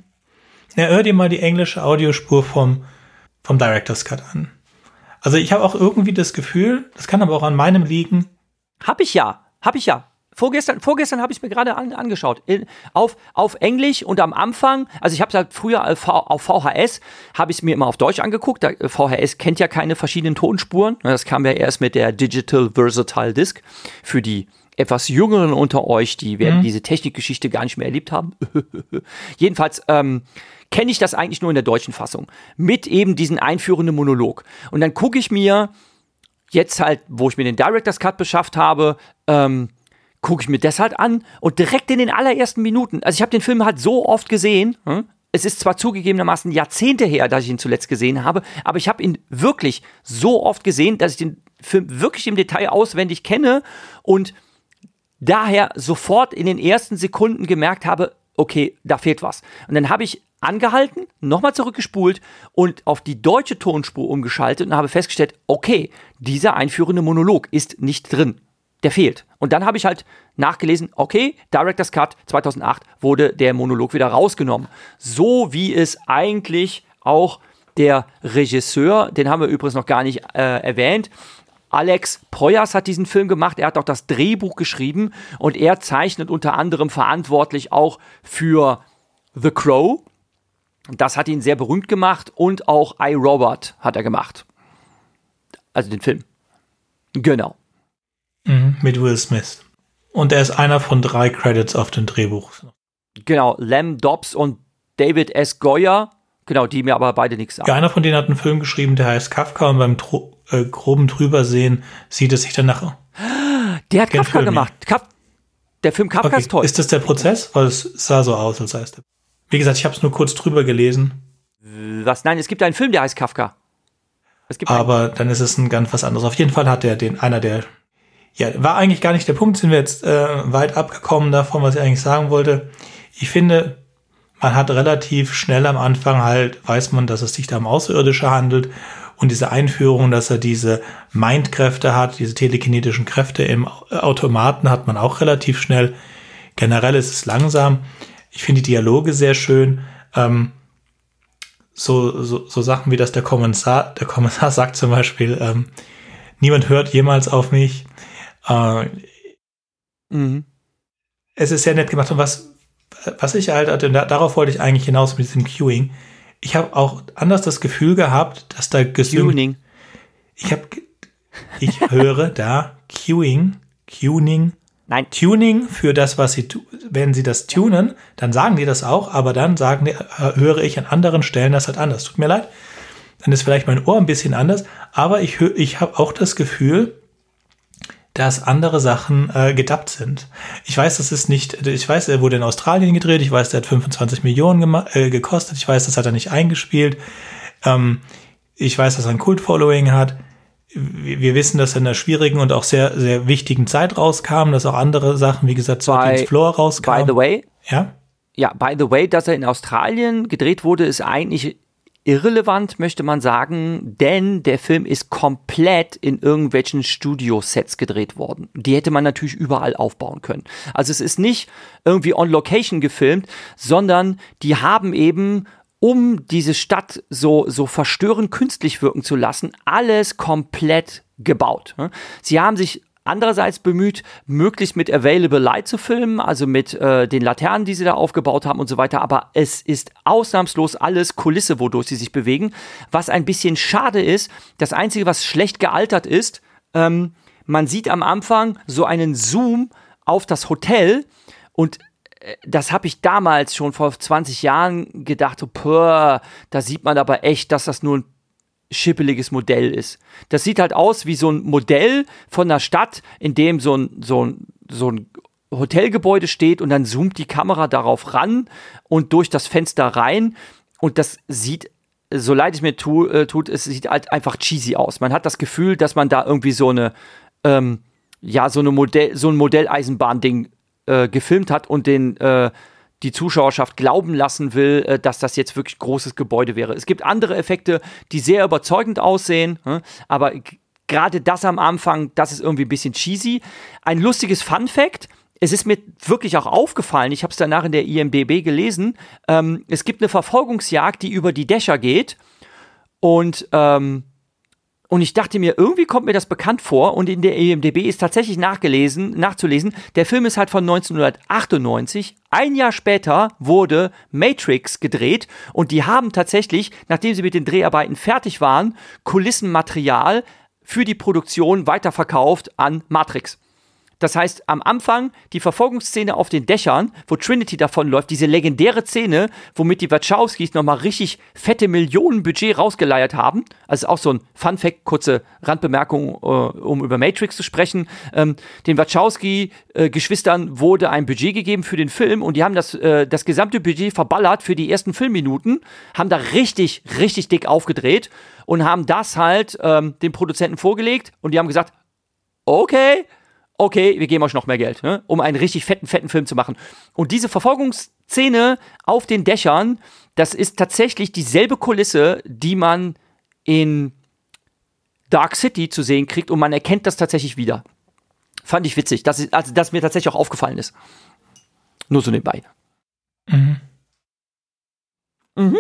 Ja, hör dir mal die englische Audiospur vom, vom Director's Cut an. Also ich habe auch irgendwie das Gefühl, das kann aber auch an meinem liegen. Hab ich ja, hab ich ja. Vorgestern, vorgestern habe ich mir gerade an, angeschaut. In, auf, auf Englisch und am Anfang, also ich habe es halt früher auf VHS, habe ich es mir immer auf Deutsch angeguckt. Da, VHS kennt ja keine verschiedenen Tonspuren. Das kam ja erst mit der Digital Versatile Disc für die etwas Jüngeren unter euch, die werden mhm. diese Technikgeschichte gar nicht mehr erlebt haben. [LAUGHS] Jedenfalls ähm, kenne ich das eigentlich nur in der deutschen Fassung. Mit eben diesen einführenden Monolog. Und dann gucke ich mir jetzt halt, wo ich mir den Director's Cut beschafft habe, ähm, gucke ich mir das halt an und direkt in den allerersten Minuten, also ich habe den Film halt so oft gesehen, hm? es ist zwar zugegebenermaßen Jahrzehnte her, dass ich ihn zuletzt gesehen habe, aber ich habe ihn wirklich so oft gesehen, dass ich den Film wirklich im Detail auswendig kenne und daher sofort in den ersten Sekunden gemerkt habe, okay, da fehlt was. Und dann habe ich angehalten, nochmal zurückgespult und auf die deutsche Tonspur umgeschaltet und habe festgestellt, okay, dieser einführende Monolog ist nicht drin. Der fehlt. Und dann habe ich halt nachgelesen, okay, Director's Cut 2008 wurde der Monolog wieder rausgenommen. So wie es eigentlich auch der Regisseur, den haben wir übrigens noch gar nicht äh, erwähnt, Alex Proyas hat diesen Film gemacht, er hat auch das Drehbuch geschrieben und er zeichnet unter anderem verantwortlich auch für The Crow. Das hat ihn sehr berühmt gemacht und auch I, Robot hat er gemacht. Also den Film. Genau. Mhm, mit Will Smith. Und er ist einer von drei Credits auf dem Drehbuch. Genau, Lem Dobbs und David S. Goyer. Genau, die mir aber beide nichts sagen. Ja, einer von denen hat einen Film geschrieben, der heißt Kafka und beim Tro äh, groben Drübersehen sieht es sich danach. Der hat Kafka Film, gemacht. Ja. der Film Kafka okay. ist toll. Ist das der Prozess? Weil es sah so aus, als sei es der. Wie gesagt, ich habe es nur kurz drüber gelesen. Was? Nein, es gibt einen Film, der heißt Kafka. aber dann ist es ein ganz was anderes. Auf jeden Fall hat er den, einer der ja, war eigentlich gar nicht der Punkt, sind wir jetzt äh, weit abgekommen davon, was ich eigentlich sagen wollte. Ich finde, man hat relativ schnell am Anfang halt, weiß man, dass es sich da um Außerirdische handelt und diese Einführung, dass er diese Mindkräfte hat, diese telekinetischen Kräfte im Automaten hat man auch relativ schnell. Generell ist es langsam. Ich finde die Dialoge sehr schön. Ähm, so, so, so Sachen wie das der Kommissar, der Kommissar [LAUGHS] sagt zum Beispiel, ähm, niemand hört jemals auf mich. Äh, mhm. Es ist sehr nett gemacht und was, was ich halt, also darauf wollte ich eigentlich hinaus mit diesem Queuing. Ich habe auch anders das Gefühl gehabt, dass da Tuning. Ich habe, ich höre da Queuing, Tuning. Nein. Tuning für das, was sie, wenn sie das tunen, dann sagen die das auch, aber dann sagen die, höre ich an anderen Stellen das halt anders. Tut mir leid. Dann ist vielleicht mein Ohr ein bisschen anders, aber ich, ich habe auch das Gefühl, dass andere Sachen äh, gedubbt sind. Ich weiß, das ist nicht, ich weiß, er wurde in Australien gedreht, ich weiß, der hat 25 Millionen äh, gekostet, ich weiß, das hat er nicht eingespielt. Ähm, ich weiß, dass er ein Kult-Following hat. Wir, wir wissen, dass er in einer schwierigen und auch sehr, sehr wichtigen Zeit rauskam, dass auch andere Sachen, wie gesagt, zu Ins Floor rauskamen. By the way, ja? Ja, by the way, dass er in Australien gedreht wurde, ist eigentlich irrelevant, möchte man sagen, denn der Film ist komplett in irgendwelchen Studiosets gedreht worden. Die hätte man natürlich überall aufbauen können. Also es ist nicht irgendwie on location gefilmt, sondern die haben eben um diese Stadt so, so verstörend künstlich wirken zu lassen, alles komplett gebaut. Sie haben sich andererseits bemüht, möglichst mit Available Light zu filmen, also mit äh, den Laternen, die sie da aufgebaut haben und so weiter. Aber es ist ausnahmslos alles Kulisse, wodurch sie sich bewegen. Was ein bisschen schade ist, das Einzige, was schlecht gealtert ist, ähm, man sieht am Anfang so einen Zoom auf das Hotel und äh, das habe ich damals schon vor 20 Jahren gedacht, so, da sieht man aber echt, dass das nur ein schippeliges Modell ist. Das sieht halt aus wie so ein Modell von einer Stadt, in dem so ein, so ein, so ein Hotelgebäude steht und dann zoomt die Kamera darauf ran und durch das Fenster rein und das sieht so leid es mir tu, äh, tut, es sieht halt einfach cheesy aus. Man hat das Gefühl, dass man da irgendwie so eine, ähm, ja, so eine Modell, so ein Modelleisenbahn-Ding äh, gefilmt hat und den äh, die Zuschauerschaft glauben lassen will, äh, dass das jetzt wirklich großes Gebäude wäre. Es gibt andere Effekte, die sehr überzeugend aussehen, hm, aber gerade das am Anfang, das ist irgendwie ein bisschen cheesy. Ein lustiges Fun Fact. Es ist mir wirklich auch aufgefallen, ich habe es danach in der IMDB gelesen, ähm, es gibt eine Verfolgungsjagd, die über die Dächer geht und ähm, und ich dachte mir, irgendwie kommt mir das bekannt vor und in der EMDB ist tatsächlich nachgelesen, nachzulesen, der Film ist halt von 1998. Ein Jahr später wurde Matrix gedreht und die haben tatsächlich, nachdem sie mit den Dreharbeiten fertig waren, Kulissenmaterial für die Produktion weiterverkauft an Matrix. Das heißt, am Anfang die Verfolgungsszene auf den Dächern, wo Trinity davonläuft, diese legendäre Szene, womit die Wachowskis nochmal richtig fette Millionenbudget rausgeleiert haben. Also auch so ein Fun-Fact, kurze Randbemerkung, äh, um über Matrix zu sprechen. Ähm, den Wachowski-Geschwistern äh, wurde ein Budget gegeben für den Film und die haben das, äh, das gesamte Budget verballert für die ersten Filmminuten, haben da richtig, richtig dick aufgedreht und haben das halt ähm, den Produzenten vorgelegt und die haben gesagt, okay, okay, wir geben euch noch mehr Geld, ne? um einen richtig fetten, fetten Film zu machen. Und diese Verfolgungsszene auf den Dächern, das ist tatsächlich dieselbe Kulisse, die man in Dark City zu sehen kriegt und man erkennt das tatsächlich wieder. Fand ich witzig, dass, also, dass mir tatsächlich auch aufgefallen ist. Nur so nebenbei. Mhm. Mhm.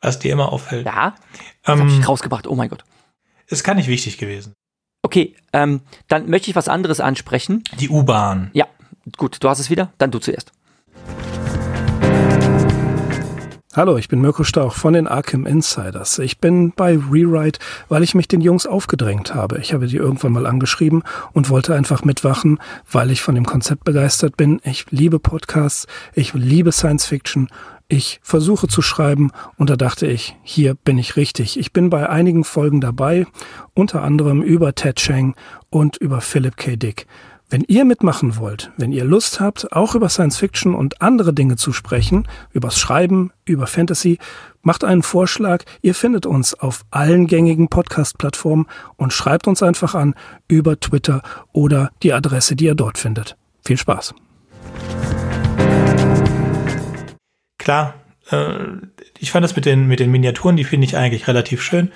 Was dir immer auffällt. Ja. Das ähm, hab ich rausgebracht, oh mein Gott. Ist gar nicht wichtig gewesen. Okay, ähm, dann möchte ich was anderes ansprechen. Die U-Bahn. Ja, gut, du hast es wieder, dann du zuerst. Hallo, ich bin Mirko Stauch von den Arkham Insiders. Ich bin bei Rewrite, weil ich mich den Jungs aufgedrängt habe. Ich habe die irgendwann mal angeschrieben und wollte einfach mitwachen, weil ich von dem Konzept begeistert bin. Ich liebe Podcasts, ich liebe Science Fiction ich versuche zu schreiben und da dachte ich, hier bin ich richtig. Ich bin bei einigen Folgen dabei, unter anderem über Ted Chang und über Philip K. Dick. Wenn ihr mitmachen wollt, wenn ihr Lust habt, auch über Science Fiction und andere Dinge zu sprechen, übers Schreiben, über Fantasy, macht einen Vorschlag. Ihr findet uns auf allen gängigen Podcast-Plattformen und schreibt uns einfach an über Twitter oder die Adresse, die ihr dort findet. Viel Spaß! Klar, äh, ich fand das mit den, mit den Miniaturen, die finde ich eigentlich relativ schön.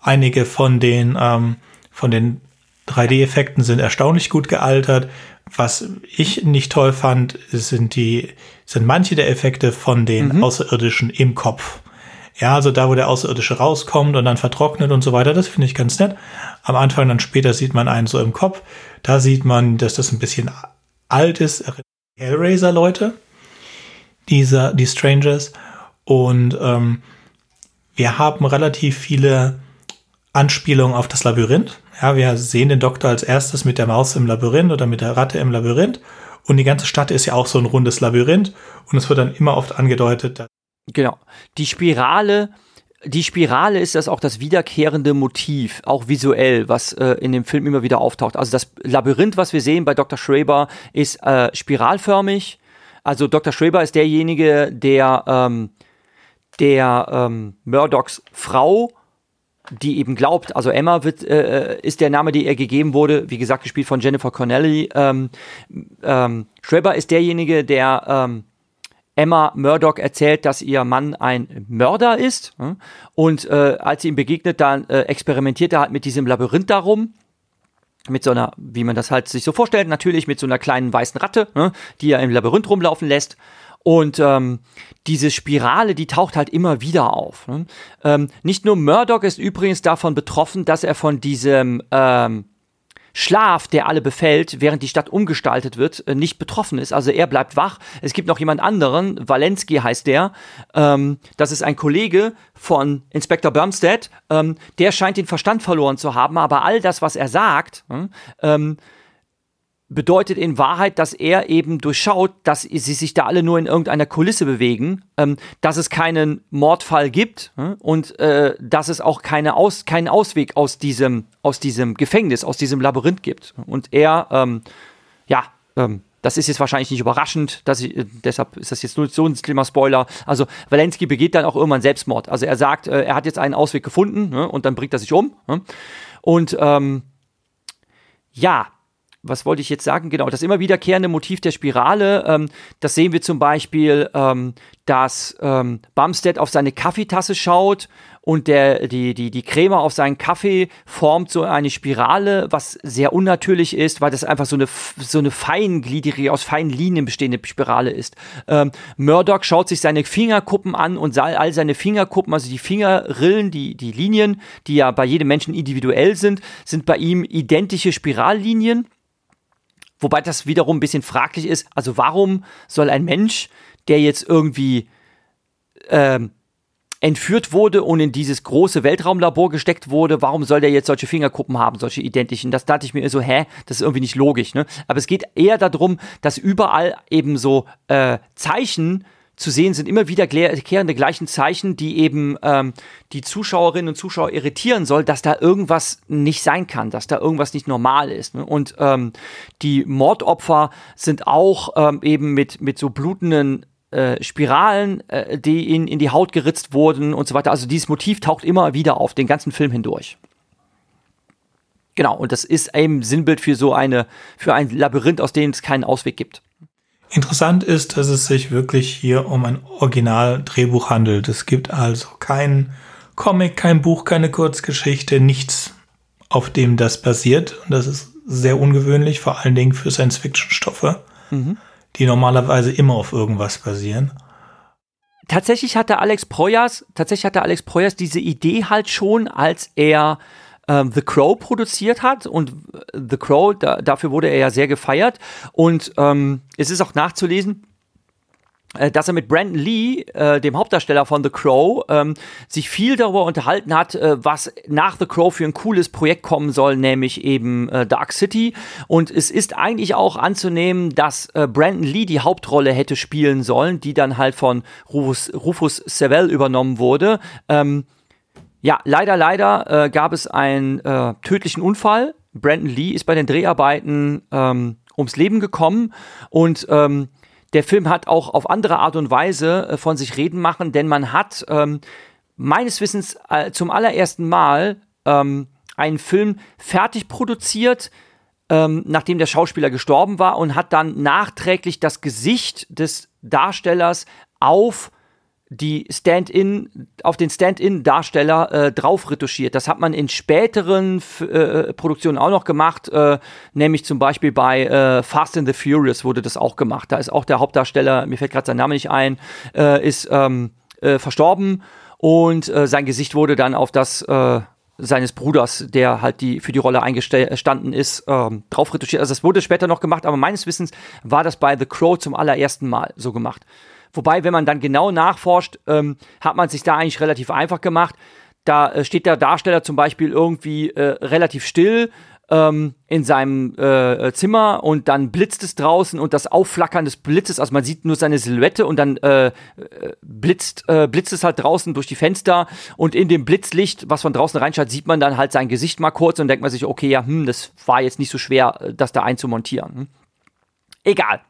Einige von den, ähm, von den 3D-Effekten sind erstaunlich gut gealtert. Was ich nicht toll fand, sind die, sind manche der Effekte von den mhm. Außerirdischen im Kopf. Ja, also da, wo der Außerirdische rauskommt und dann vertrocknet und so weiter, das finde ich ganz nett. Am Anfang dann später sieht man einen so im Kopf. Da sieht man, dass das ein bisschen alt ist. Hellraiser-Leute dieser, die Strangers. Und ähm, wir haben relativ viele Anspielungen auf das Labyrinth. Ja, wir sehen den Doktor als erstes mit der Maus im Labyrinth oder mit der Ratte im Labyrinth. Und die ganze Stadt ist ja auch so ein rundes Labyrinth. Und es wird dann immer oft angedeutet. Genau. Die Spirale, die Spirale ist das auch das wiederkehrende Motiv, auch visuell, was äh, in dem Film immer wieder auftaucht. Also das Labyrinth, was wir sehen bei Dr. Schraber, ist äh, spiralförmig also Dr. Schreber ist derjenige, der, ähm, der ähm, Murdochs Frau, die eben glaubt, also Emma wird, äh, ist der Name, der ihr gegeben wurde, wie gesagt, gespielt von Jennifer Connelly. Ähm, ähm, Schreber ist derjenige, der ähm, Emma Murdoch erzählt, dass ihr Mann ein Mörder ist. Und äh, als sie ihm begegnet, dann äh, experimentiert er halt mit diesem Labyrinth darum mit so einer, wie man das halt sich so vorstellt, natürlich mit so einer kleinen weißen Ratte, ne, die er im Labyrinth rumlaufen lässt. Und ähm, diese Spirale, die taucht halt immer wieder auf. Ne? Ähm, nicht nur Murdoch ist übrigens davon betroffen, dass er von diesem ähm, Schlaf, der alle befällt, während die Stadt umgestaltet wird, äh, nicht betroffen ist. Also er bleibt wach. Es gibt noch jemand anderen, Walensky heißt der. Ähm, das ist ein Kollege von Inspector Bumstead. Ähm, der scheint den Verstand verloren zu haben, aber all das, was er sagt, hm, ähm, bedeutet in Wahrheit, dass er eben durchschaut, dass sie sich da alle nur in irgendeiner Kulisse bewegen, ähm, dass es keinen Mordfall gibt äh, und äh, dass es auch keine aus, keinen Ausweg aus diesem, aus diesem Gefängnis, aus diesem Labyrinth gibt. Und er, ähm, ja, ähm, das ist jetzt wahrscheinlich nicht überraschend, dass ich, äh, deshalb ist das jetzt nur so ein schlimmer Spoiler. Also Walensky begeht dann auch irgendwann Selbstmord. Also er sagt, äh, er hat jetzt einen Ausweg gefunden ne, und dann bringt er sich um. Ne? Und ähm, ja, was wollte ich jetzt sagen? Genau, das immer wiederkehrende Motiv der Spirale, ähm, das sehen wir zum Beispiel, ähm, dass ähm, Bumstead auf seine Kaffeetasse schaut und der, die, die, die Creme auf seinen Kaffee formt so eine Spirale, was sehr unnatürlich ist, weil das einfach so eine, so eine feingliedrige, aus feinen Linien bestehende Spirale ist. Ähm, Murdoch schaut sich seine Fingerkuppen an und all seine Fingerkuppen, also die Fingerrillen, die, die Linien, die ja bei jedem Menschen individuell sind, sind bei ihm identische Spirallinien. Wobei das wiederum ein bisschen fraglich ist. Also warum soll ein Mensch, der jetzt irgendwie ähm, entführt wurde und in dieses große Weltraumlabor gesteckt wurde, warum soll der jetzt solche Fingerkuppen haben, solche identischen? Das dachte ich mir so, hä, das ist irgendwie nicht logisch. Ne? Aber es geht eher darum, dass überall eben so äh, Zeichen zu sehen sind, immer wiederkehrende gleichen Zeichen, die eben ähm, die Zuschauerinnen und Zuschauer irritieren soll, dass da irgendwas nicht sein kann, dass da irgendwas nicht normal ist. Ne? Und ähm, die Mordopfer sind auch ähm, eben mit, mit so blutenden äh, Spiralen, äh, die in, in die Haut geritzt wurden und so weiter. Also dieses Motiv taucht immer wieder auf, den ganzen Film hindurch. Genau, und das ist eben Sinnbild für so eine, für ein Labyrinth, aus dem es keinen Ausweg gibt. Interessant ist, dass es sich wirklich hier um ein Original-Drehbuch handelt. Es gibt also kein Comic, kein Buch, keine Kurzgeschichte, nichts, auf dem das basiert. Und das ist sehr ungewöhnlich, vor allen Dingen für Science-Fiction-Stoffe. Mhm die normalerweise immer auf irgendwas basieren. Tatsächlich hatte Alex Proyas, tatsächlich hatte Alex Proyas diese Idee halt schon, als er ähm, The Crow produziert hat und The Crow, da, dafür wurde er ja sehr gefeiert und ähm, es ist auch nachzulesen, äh, dass er mit Brandon Lee, äh, dem Hauptdarsteller von The Crow, ähm, sich viel darüber unterhalten hat, äh, was nach The Crow für ein cooles Projekt kommen soll, nämlich eben äh, Dark City. Und es ist eigentlich auch anzunehmen, dass äh, Brandon Lee die Hauptrolle hätte spielen sollen, die dann halt von Rufus, Rufus Sewell übernommen wurde. Ähm, ja, leider, leider äh, gab es einen tödlichen Unfall. Brandon Lee ist bei den Dreharbeiten ähm, ums Leben gekommen und ähm, der Film hat auch auf andere Art und Weise äh, von sich reden machen, denn man hat ähm, meines Wissens äh, zum allerersten Mal ähm, einen Film fertig produziert, ähm, nachdem der Schauspieler gestorben war und hat dann nachträglich das Gesicht des Darstellers auf die Stand-in, auf den Stand-in-Darsteller äh, drauf retuschiert. Das hat man in späteren äh, Produktionen auch noch gemacht, äh, nämlich zum Beispiel bei äh, Fast and the Furious wurde das auch gemacht. Da ist auch der Hauptdarsteller, mir fällt gerade sein Name nicht ein, äh, ist ähm, äh, verstorben und sein Gesicht wurde dann auf das seines Bruders, der halt die für die Rolle eingestanden ist, ähm, drauf retuschiert. Also das wurde später noch gemacht, aber meines Wissens war das bei The Crow zum allerersten Mal so gemacht. Wobei, wenn man dann genau nachforscht, ähm, hat man sich da eigentlich relativ einfach gemacht. Da äh, steht der Darsteller zum Beispiel irgendwie äh, relativ still ähm, in seinem äh, Zimmer und dann blitzt es draußen und das Aufflackern des Blitzes, also man sieht nur seine Silhouette und dann äh, äh blitzt, äh, blitzt es halt draußen durch die Fenster und in dem Blitzlicht, was von draußen reinschaut, sieht man dann halt sein Gesicht mal kurz und denkt man sich, okay, ja, hm, das war jetzt nicht so schwer, äh, das da einzumontieren. Hm? Egal.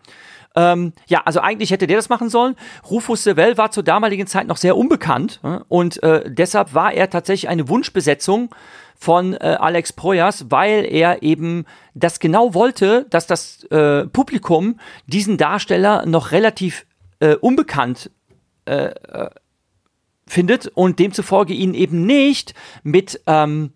Ähm, ja, also eigentlich hätte der das machen sollen. Rufus Sewell war zur damaligen Zeit noch sehr unbekannt äh, und äh, deshalb war er tatsächlich eine Wunschbesetzung von äh, Alex Proyas, weil er eben das genau wollte, dass das äh, Publikum diesen Darsteller noch relativ äh, unbekannt äh, findet und demzufolge ihn eben nicht mit ähm,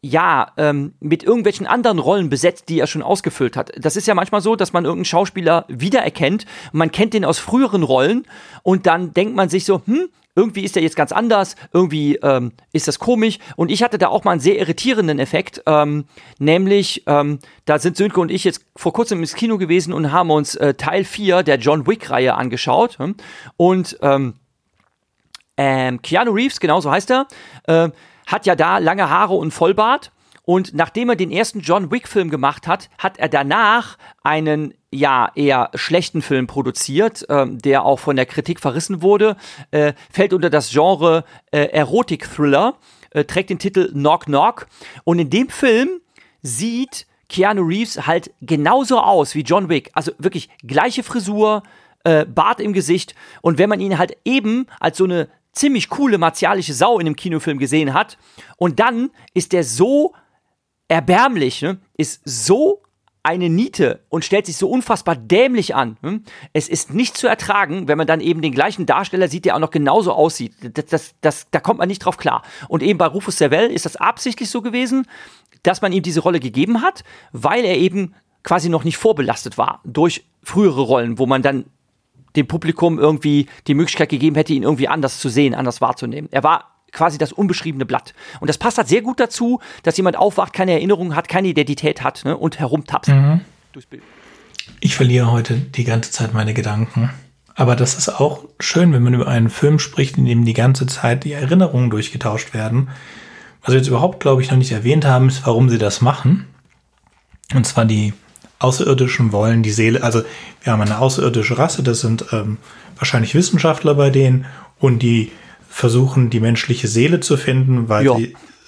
ja, ähm, mit irgendwelchen anderen Rollen besetzt, die er schon ausgefüllt hat. Das ist ja manchmal so, dass man irgendeinen Schauspieler wiedererkennt, man kennt den aus früheren Rollen und dann denkt man sich so, hm, irgendwie ist er jetzt ganz anders, irgendwie ähm, ist das komisch. Und ich hatte da auch mal einen sehr irritierenden Effekt, ähm, nämlich, ähm, da sind Sönke und ich jetzt vor kurzem ins Kino gewesen und haben uns äh, Teil 4 der John Wick-Reihe angeschaut. Hm? Und ähm, ähm, Keanu Reeves, genau so heißt er, äh, hat ja da lange Haare und Vollbart. Und nachdem er den ersten John Wick-Film gemacht hat, hat er danach einen ja eher schlechten Film produziert, ähm, der auch von der Kritik verrissen wurde, äh, fällt unter das Genre äh, Erotik-Thriller, äh, trägt den Titel Knock Knock. Und in dem Film sieht Keanu Reeves halt genauso aus wie John Wick. Also wirklich gleiche Frisur, äh, Bart im Gesicht. Und wenn man ihn halt eben als so eine ziemlich coole martialische Sau in einem Kinofilm gesehen hat. Und dann ist der so erbärmlich, ne? ist so eine Niete und stellt sich so unfassbar dämlich an. Hm? Es ist nicht zu ertragen, wenn man dann eben den gleichen Darsteller sieht, der auch noch genauso aussieht. Das, das, das, da kommt man nicht drauf klar. Und eben bei Rufus Servell ist das absichtlich so gewesen, dass man ihm diese Rolle gegeben hat, weil er eben quasi noch nicht vorbelastet war durch frühere Rollen, wo man dann dem Publikum irgendwie die Möglichkeit gegeben hätte, ihn irgendwie anders zu sehen, anders wahrzunehmen. Er war quasi das unbeschriebene Blatt. Und das passt halt sehr gut dazu, dass jemand aufwacht, keine Erinnerung hat, keine Identität hat ne, und herumtapst mhm. durchs Bild. Ich verliere heute die ganze Zeit meine Gedanken. Aber das ist auch schön, wenn man über einen Film spricht, in dem die ganze Zeit die Erinnerungen durchgetauscht werden. Was wir jetzt überhaupt, glaube ich, noch nicht erwähnt haben, ist, warum sie das machen. Und zwar die Außerirdischen wollen die Seele, also wir haben eine außerirdische Rasse, das sind ähm, wahrscheinlich Wissenschaftler bei denen und die versuchen, die menschliche Seele zu finden, weil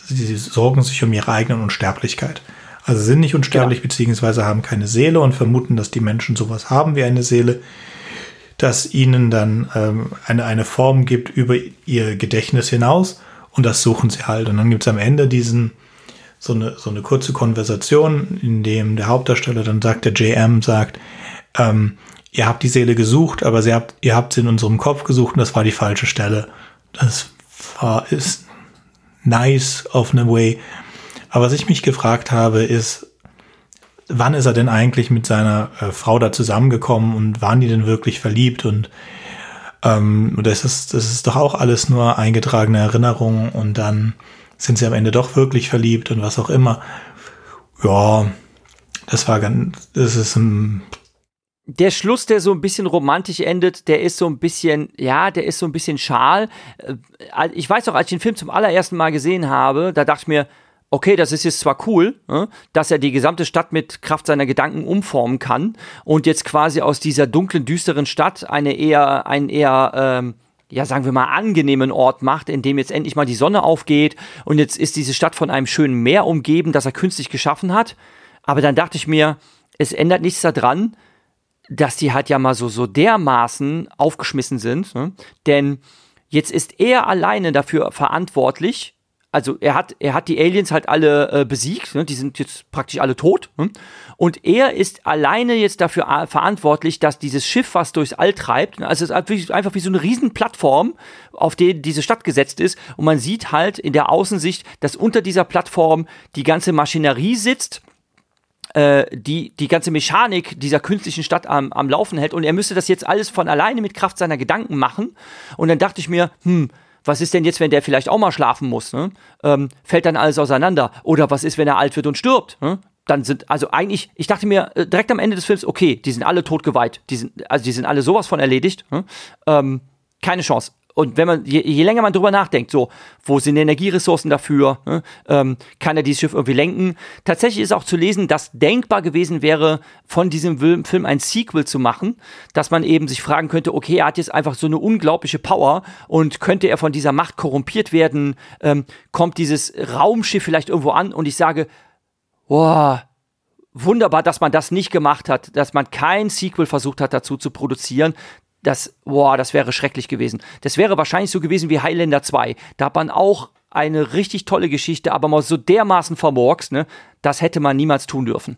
sie, sie sorgen sich um ihre eigene Unsterblichkeit. Also sind nicht unsterblich, genau. beziehungsweise haben keine Seele und vermuten, dass die Menschen sowas haben wie eine Seele das ihnen dann ähm, eine, eine Form gibt über ihr Gedächtnis hinaus und das suchen sie halt. Und dann gibt es am Ende diesen, so eine, so eine kurze Konversation, in dem der Hauptdarsteller dann sagt, der JM sagt, ähm, ihr habt die Seele gesucht, aber sie habt, ihr habt sie in unserem Kopf gesucht und das war die falsche Stelle. Das war, ist nice auf eine way. Aber was ich mich gefragt habe, ist, wann ist er denn eigentlich mit seiner äh, Frau da zusammengekommen und waren die denn wirklich verliebt und ähm, das ist, das ist doch auch alles nur eingetragene Erinnerungen und dann sind sie am Ende doch wirklich verliebt und was auch immer. Ja, das war ganz, das ist ein der Schluss, der so ein bisschen romantisch endet, der ist so ein bisschen, ja, der ist so ein bisschen schal. Äh, ich weiß auch, als ich den Film zum allerersten Mal gesehen habe, da dachte ich mir, okay, das ist jetzt zwar cool, ne, dass er die gesamte Stadt mit Kraft seiner Gedanken umformen kann und jetzt quasi aus dieser dunklen, düsteren Stadt eine eher, einen eher, ähm, ja, sagen wir mal, angenehmen Ort macht, in dem jetzt endlich mal die Sonne aufgeht und jetzt ist diese Stadt von einem schönen Meer umgeben, das er künstlich geschaffen hat. Aber dann dachte ich mir, es ändert nichts daran, dass die halt ja mal so, so dermaßen aufgeschmissen sind, ne? denn jetzt ist er alleine dafür verantwortlich, also er hat, er hat die Aliens halt alle äh, besiegt, ne? die sind jetzt praktisch alle tot. Ne? Und er ist alleine jetzt dafür äh, verantwortlich, dass dieses Schiff, was durchs All treibt, ne? also es ist einfach wie so eine Riesenplattform, auf der diese Stadt gesetzt ist. Und man sieht halt in der Außensicht, dass unter dieser Plattform die ganze Maschinerie sitzt äh, die die ganze Mechanik dieser künstlichen Stadt am, am Laufen hält und er müsste das jetzt alles von alleine mit Kraft seiner Gedanken machen. Und dann dachte ich mir, hm, was ist denn jetzt, wenn der vielleicht auch mal schlafen muss? Ne? Ähm, fällt dann alles auseinander? Oder was ist, wenn er alt wird und stirbt? Ne? Dann sind, also eigentlich, ich dachte mir äh, direkt am Ende des Films, okay, die sind alle tot geweiht. Die sind, also die sind alle sowas von erledigt. Ne? Ähm, keine Chance und wenn man, je, je, länger man drüber nachdenkt, so, wo sind die Energieressourcen dafür? Ne? Ähm, kann er dieses Schiff irgendwie lenken? Tatsächlich ist auch zu lesen, dass denkbar gewesen wäre, von diesem Film ein Sequel zu machen, dass man eben sich fragen könnte, okay, er hat jetzt einfach so eine unglaubliche Power und könnte er von dieser Macht korrumpiert werden? Ähm, kommt dieses Raumschiff vielleicht irgendwo an? Und ich sage, boah, wunderbar, dass man das nicht gemacht hat, dass man kein Sequel versucht hat dazu zu produzieren das, boah, das wäre schrecklich gewesen. Das wäre wahrscheinlich so gewesen wie Highlander 2. Da hat man auch eine richtig tolle Geschichte, aber mal so dermaßen vermorkst, ne? Das hätte man niemals tun dürfen.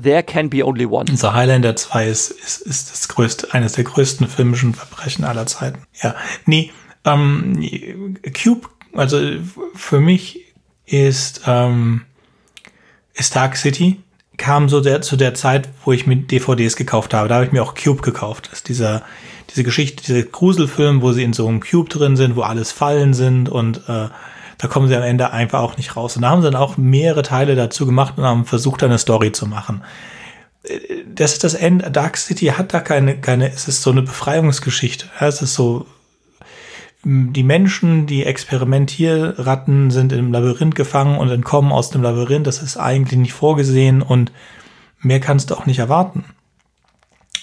There can be only one. Unser Highlander 2 ist, ist, ist das größte, eines der größten filmischen Verbrechen aller Zeiten. Ja, nee, ähm, Cube, also für mich ist, ähm, ist Dark City kam so der, zu der Zeit, wo ich mir DVDs gekauft habe. Da habe ich mir auch Cube gekauft. Das ist dieser diese Geschichte, dieser Gruselfilm, wo sie in so einem Cube drin sind, wo alles Fallen sind und äh, da kommen sie am Ende einfach auch nicht raus. Und da haben sie dann auch mehrere Teile dazu gemacht und haben versucht, eine Story zu machen. Äh, das ist das Ende. Dark City hat da keine, keine, es ist so eine Befreiungsgeschichte. Es ist so, die Menschen, die Experimentierratten sind im Labyrinth gefangen und entkommen aus dem Labyrinth. Das ist eigentlich nicht vorgesehen und mehr kannst du auch nicht erwarten.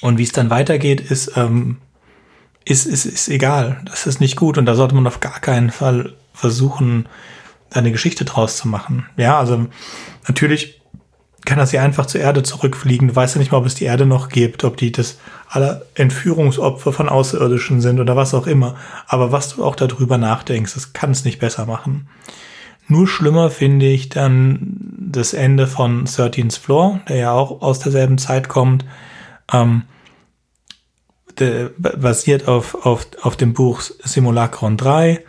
Und wie es dann weitergeht, ist, ähm, ist, ist, ist egal. Das ist nicht gut und da sollte man auf gar keinen Fall versuchen, eine Geschichte draus zu machen. Ja, also natürlich kann das ja einfach zur Erde zurückfliegen. Du weißt ja nicht mal, ob es die Erde noch gibt, ob die das alle Entführungsopfer von Außerirdischen sind oder was auch immer. Aber was du auch darüber nachdenkst, das kann es nicht besser machen. Nur schlimmer finde ich dann das Ende von 13th Floor, der ja auch aus derselben Zeit kommt. Ähm, der, basiert auf, auf, auf dem Buch Simulacron 3,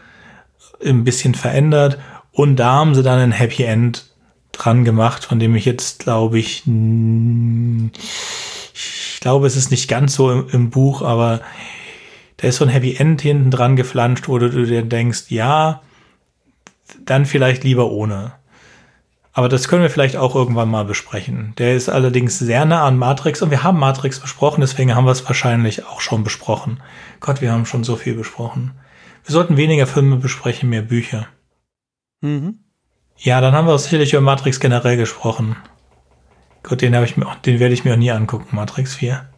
ein bisschen verändert. Und da haben sie dann ein Happy End dran gemacht, von dem ich jetzt glaube ich, ich glaube, es ist nicht ganz so im, im Buch, aber da ist so ein Happy End hinten dran geflanscht, wo du dir denkst, ja, dann vielleicht lieber ohne. Aber das können wir vielleicht auch irgendwann mal besprechen. Der ist allerdings sehr nah an Matrix und wir haben Matrix besprochen, deswegen haben wir es wahrscheinlich auch schon besprochen. Gott, wir haben schon so viel besprochen. Wir sollten weniger Filme besprechen, mehr Bücher. Mhm. Ja, dann haben wir auch sicherlich über Matrix generell gesprochen. Gott, den habe ich mir, den werde ich mir auch nie angucken, Matrix 4.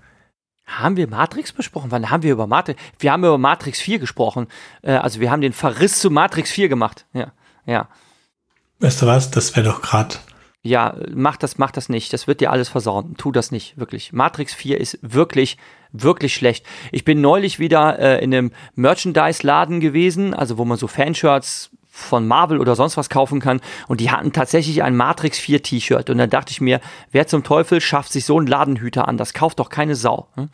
Haben wir Matrix besprochen? Wann haben wir über Matrix? Wir haben über Matrix 4 gesprochen. Äh, also wir haben den Verriss zu Matrix 4 gemacht. Ja, ja. Weißt du was? Das wäre doch gerade. Ja, mach das, mach das nicht. Das wird dir alles versauen. Tu das nicht, wirklich. Matrix 4 ist wirklich, wirklich schlecht. Ich bin neulich wieder äh, in einem Merchandise-Laden gewesen, also wo man so Fanshirts von Marvel oder sonst was kaufen kann. Und die hatten tatsächlich ein Matrix 4 T-Shirt. Und dann dachte ich mir, wer zum Teufel schafft sich so einen Ladenhüter an? Das kauft doch keine Sau. Hm?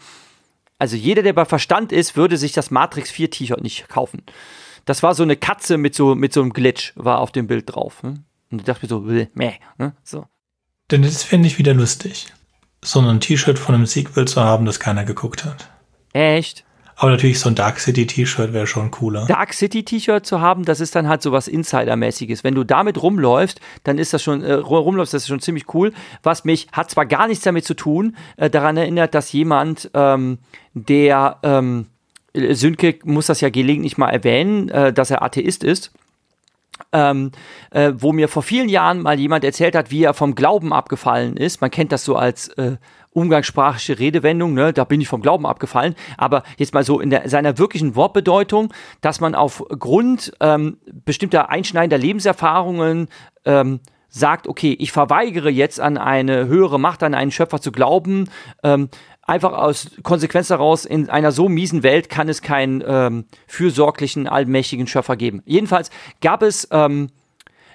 Also jeder, der bei Verstand ist, würde sich das Matrix 4 T-Shirt nicht kaufen. Das war so eine Katze mit so, mit so einem Glitch, war auf dem Bild drauf. Hm? Und ich dachte mir so, meh, ne? so. Denn das finde ich wieder lustig. So ein T-Shirt von einem Sequel zu haben, das keiner geguckt hat. Echt? Aber natürlich so ein Dark City T-Shirt wäre schon cooler. Dark City T-Shirt zu haben, das ist dann halt so was Insider-mäßiges. Wenn du damit rumläufst, dann ist das schon, äh, rumläufst, das ist schon ziemlich cool. Was mich, hat zwar gar nichts damit zu tun, äh, daran erinnert, dass jemand, ähm, der, ähm, Sünke muss das ja gelegentlich mal erwähnen, äh, dass er Atheist ist. Ähm, äh, wo mir vor vielen Jahren mal jemand erzählt hat, wie er vom Glauben abgefallen ist. Man kennt das so als äh, umgangssprachliche Redewendung, ne, da bin ich vom Glauben abgefallen, aber jetzt mal so in der, seiner wirklichen Wortbedeutung, dass man aufgrund ähm, bestimmter einschneidender Lebenserfahrungen ähm, sagt, okay, ich verweigere jetzt an eine höhere Macht, an einen Schöpfer zu glauben, ähm, einfach aus Konsequenz daraus, in einer so miesen Welt kann es keinen ähm, fürsorglichen, allmächtigen Schöpfer geben. Jedenfalls gab es ähm,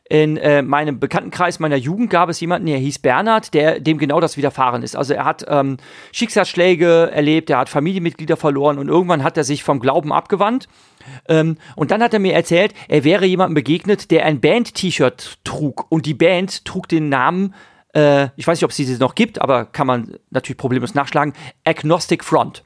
in äh, meinem Bekanntenkreis meiner Jugend gab es jemanden, der hieß Bernhard, der dem genau das widerfahren ist. Also er hat ähm, Schicksalsschläge erlebt, er hat Familienmitglieder verloren und irgendwann hat er sich vom Glauben abgewandt. Ähm, und dann hat er mir erzählt, er wäre jemandem begegnet, der ein Band-T-Shirt trug und die Band trug den Namen äh, ich weiß nicht, ob es diese noch gibt, aber kann man natürlich problemlos nachschlagen, Agnostic Front.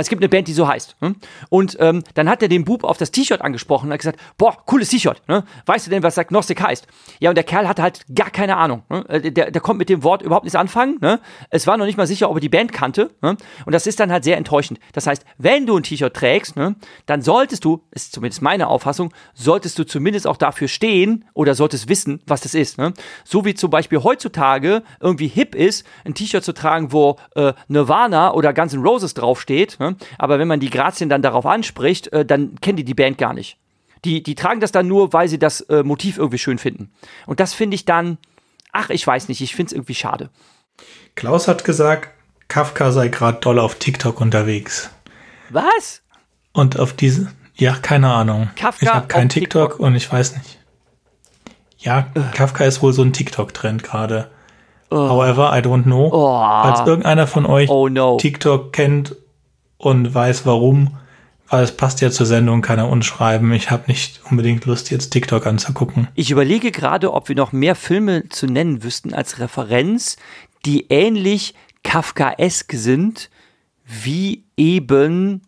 Es gibt eine Band, die so heißt. Hm? Und ähm, dann hat er den Bub auf das T-Shirt angesprochen und hat gesagt, boah, cooles T-Shirt. Ne? Weißt du denn, was Agnostik heißt? Ja, und der Kerl hatte halt gar keine Ahnung. Ne? Äh, der, der kommt mit dem Wort überhaupt nichts anfangen. Ne? Es war noch nicht mal sicher, ob er die Band kannte. Ne? Und das ist dann halt sehr enttäuschend. Das heißt, wenn du ein T-Shirt trägst, ne, dann solltest du, ist zumindest meine Auffassung, solltest du zumindest auch dafür stehen oder solltest wissen, was das ist. Ne? So wie zum Beispiel heutzutage irgendwie hip ist, ein T-Shirt zu tragen, wo äh, Nirvana oder Guns N' Roses draufsteht. Ne? Aber wenn man die Grazien dann darauf anspricht, äh, dann kennen die die Band gar nicht. Die, die tragen das dann nur, weil sie das äh, Motiv irgendwie schön finden. Und das finde ich dann, ach, ich weiß nicht, ich finde es irgendwie schade. Klaus hat gesagt, Kafka sei gerade doll auf TikTok unterwegs. Was? Und auf diese, ja, keine Ahnung. Kafka ich habe kein TikTok, TikTok, und ich weiß nicht. Ja, uh. Kafka ist wohl so ein TikTok-Trend gerade. Uh. However, I don't know. Oh. Falls irgendeiner von euch oh, no. TikTok kennt und weiß warum, weil es passt ja zur Sendung, kann er uns schreiben. Ich habe nicht unbedingt Lust, jetzt TikTok anzugucken. Ich überlege gerade, ob wir noch mehr Filme zu nennen wüssten als Referenz, die ähnlich Kafkaesk sind wie eben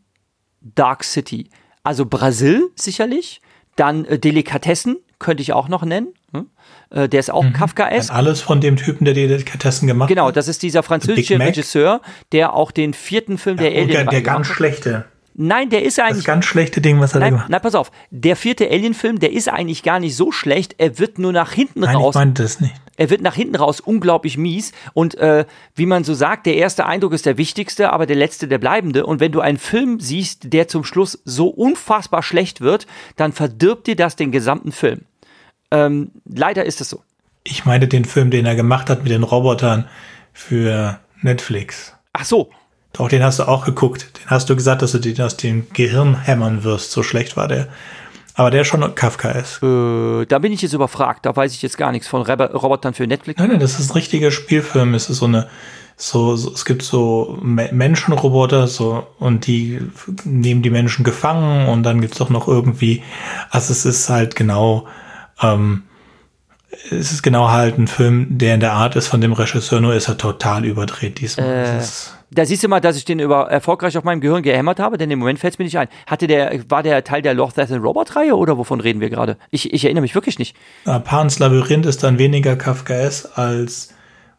Dark City. Also Brasil sicherlich, dann äh, Delikatessen könnte ich auch noch nennen. Hm? Äh, der ist auch mhm. Kafkaesk. Alles von dem Typen, der die Delikatessen gemacht genau, hat. Genau, das ist dieser französische Regisseur, der auch den vierten Film ja, der Alien. Der, der ganz schlechte. Nein, der ist eigentlich. Das ganz schlechte Ding, was er nein, da gemacht hat. Nein, pass auf. Der vierte Alien-Film, der ist eigentlich gar nicht so schlecht. Er wird nur nach hinten nein, raus. Ich meinte das nicht. Er wird nach hinten raus unglaublich mies. Und äh, wie man so sagt, der erste Eindruck ist der wichtigste, aber der letzte der bleibende. Und wenn du einen Film siehst, der zum Schluss so unfassbar schlecht wird, dann verdirbt dir das den gesamten Film. Ähm, leider ist es so. Ich meine den Film, den er gemacht hat mit den Robotern für Netflix. Ach so. Doch, den hast du auch geguckt. Den hast du gesagt, dass du den aus dem Gehirn hämmern wirst. So schlecht war der. Aber der schon Kafka ist. Äh, da bin ich jetzt überfragt. Da weiß ich jetzt gar nichts von Robotern für Netflix. Nein, nein, das ist ein richtiger Spielfilm. Es ist so eine, so, so es gibt so Menschenroboter, so, und die nehmen die Menschen gefangen und dann gibt es doch noch irgendwie, also es ist halt genau, ähm, es ist genau halt ein Film, der in der Art ist von dem Regisseur, nur ist er total überdreht diesmal. Äh, Da siehst du mal, dass ich den über erfolgreich auf meinem Gehirn gehämmert habe, denn im Moment fällt es mir nicht ein. Hatte der, war der Teil der Loch, Death and Robot-Reihe oder wovon reden wir gerade? Ich, ich erinnere mich wirklich nicht. Ja, Pans Labyrinth ist dann weniger Kafkaes als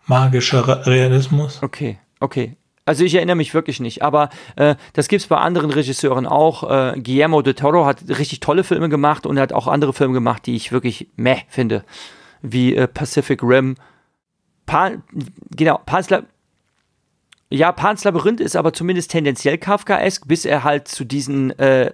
magischer Realismus. Okay, okay. Also ich erinnere mich wirklich nicht, aber äh, das gibt es bei anderen Regisseuren auch. Äh, Guillermo de Toro hat richtig tolle Filme gemacht und hat auch andere Filme gemacht, die ich wirklich meh finde, wie äh, Pacific Rim. Pan, genau, Pan's, La ja, Pan's Labyrinth ist aber zumindest tendenziell Kafkaesk, bis er halt zu diesen äh,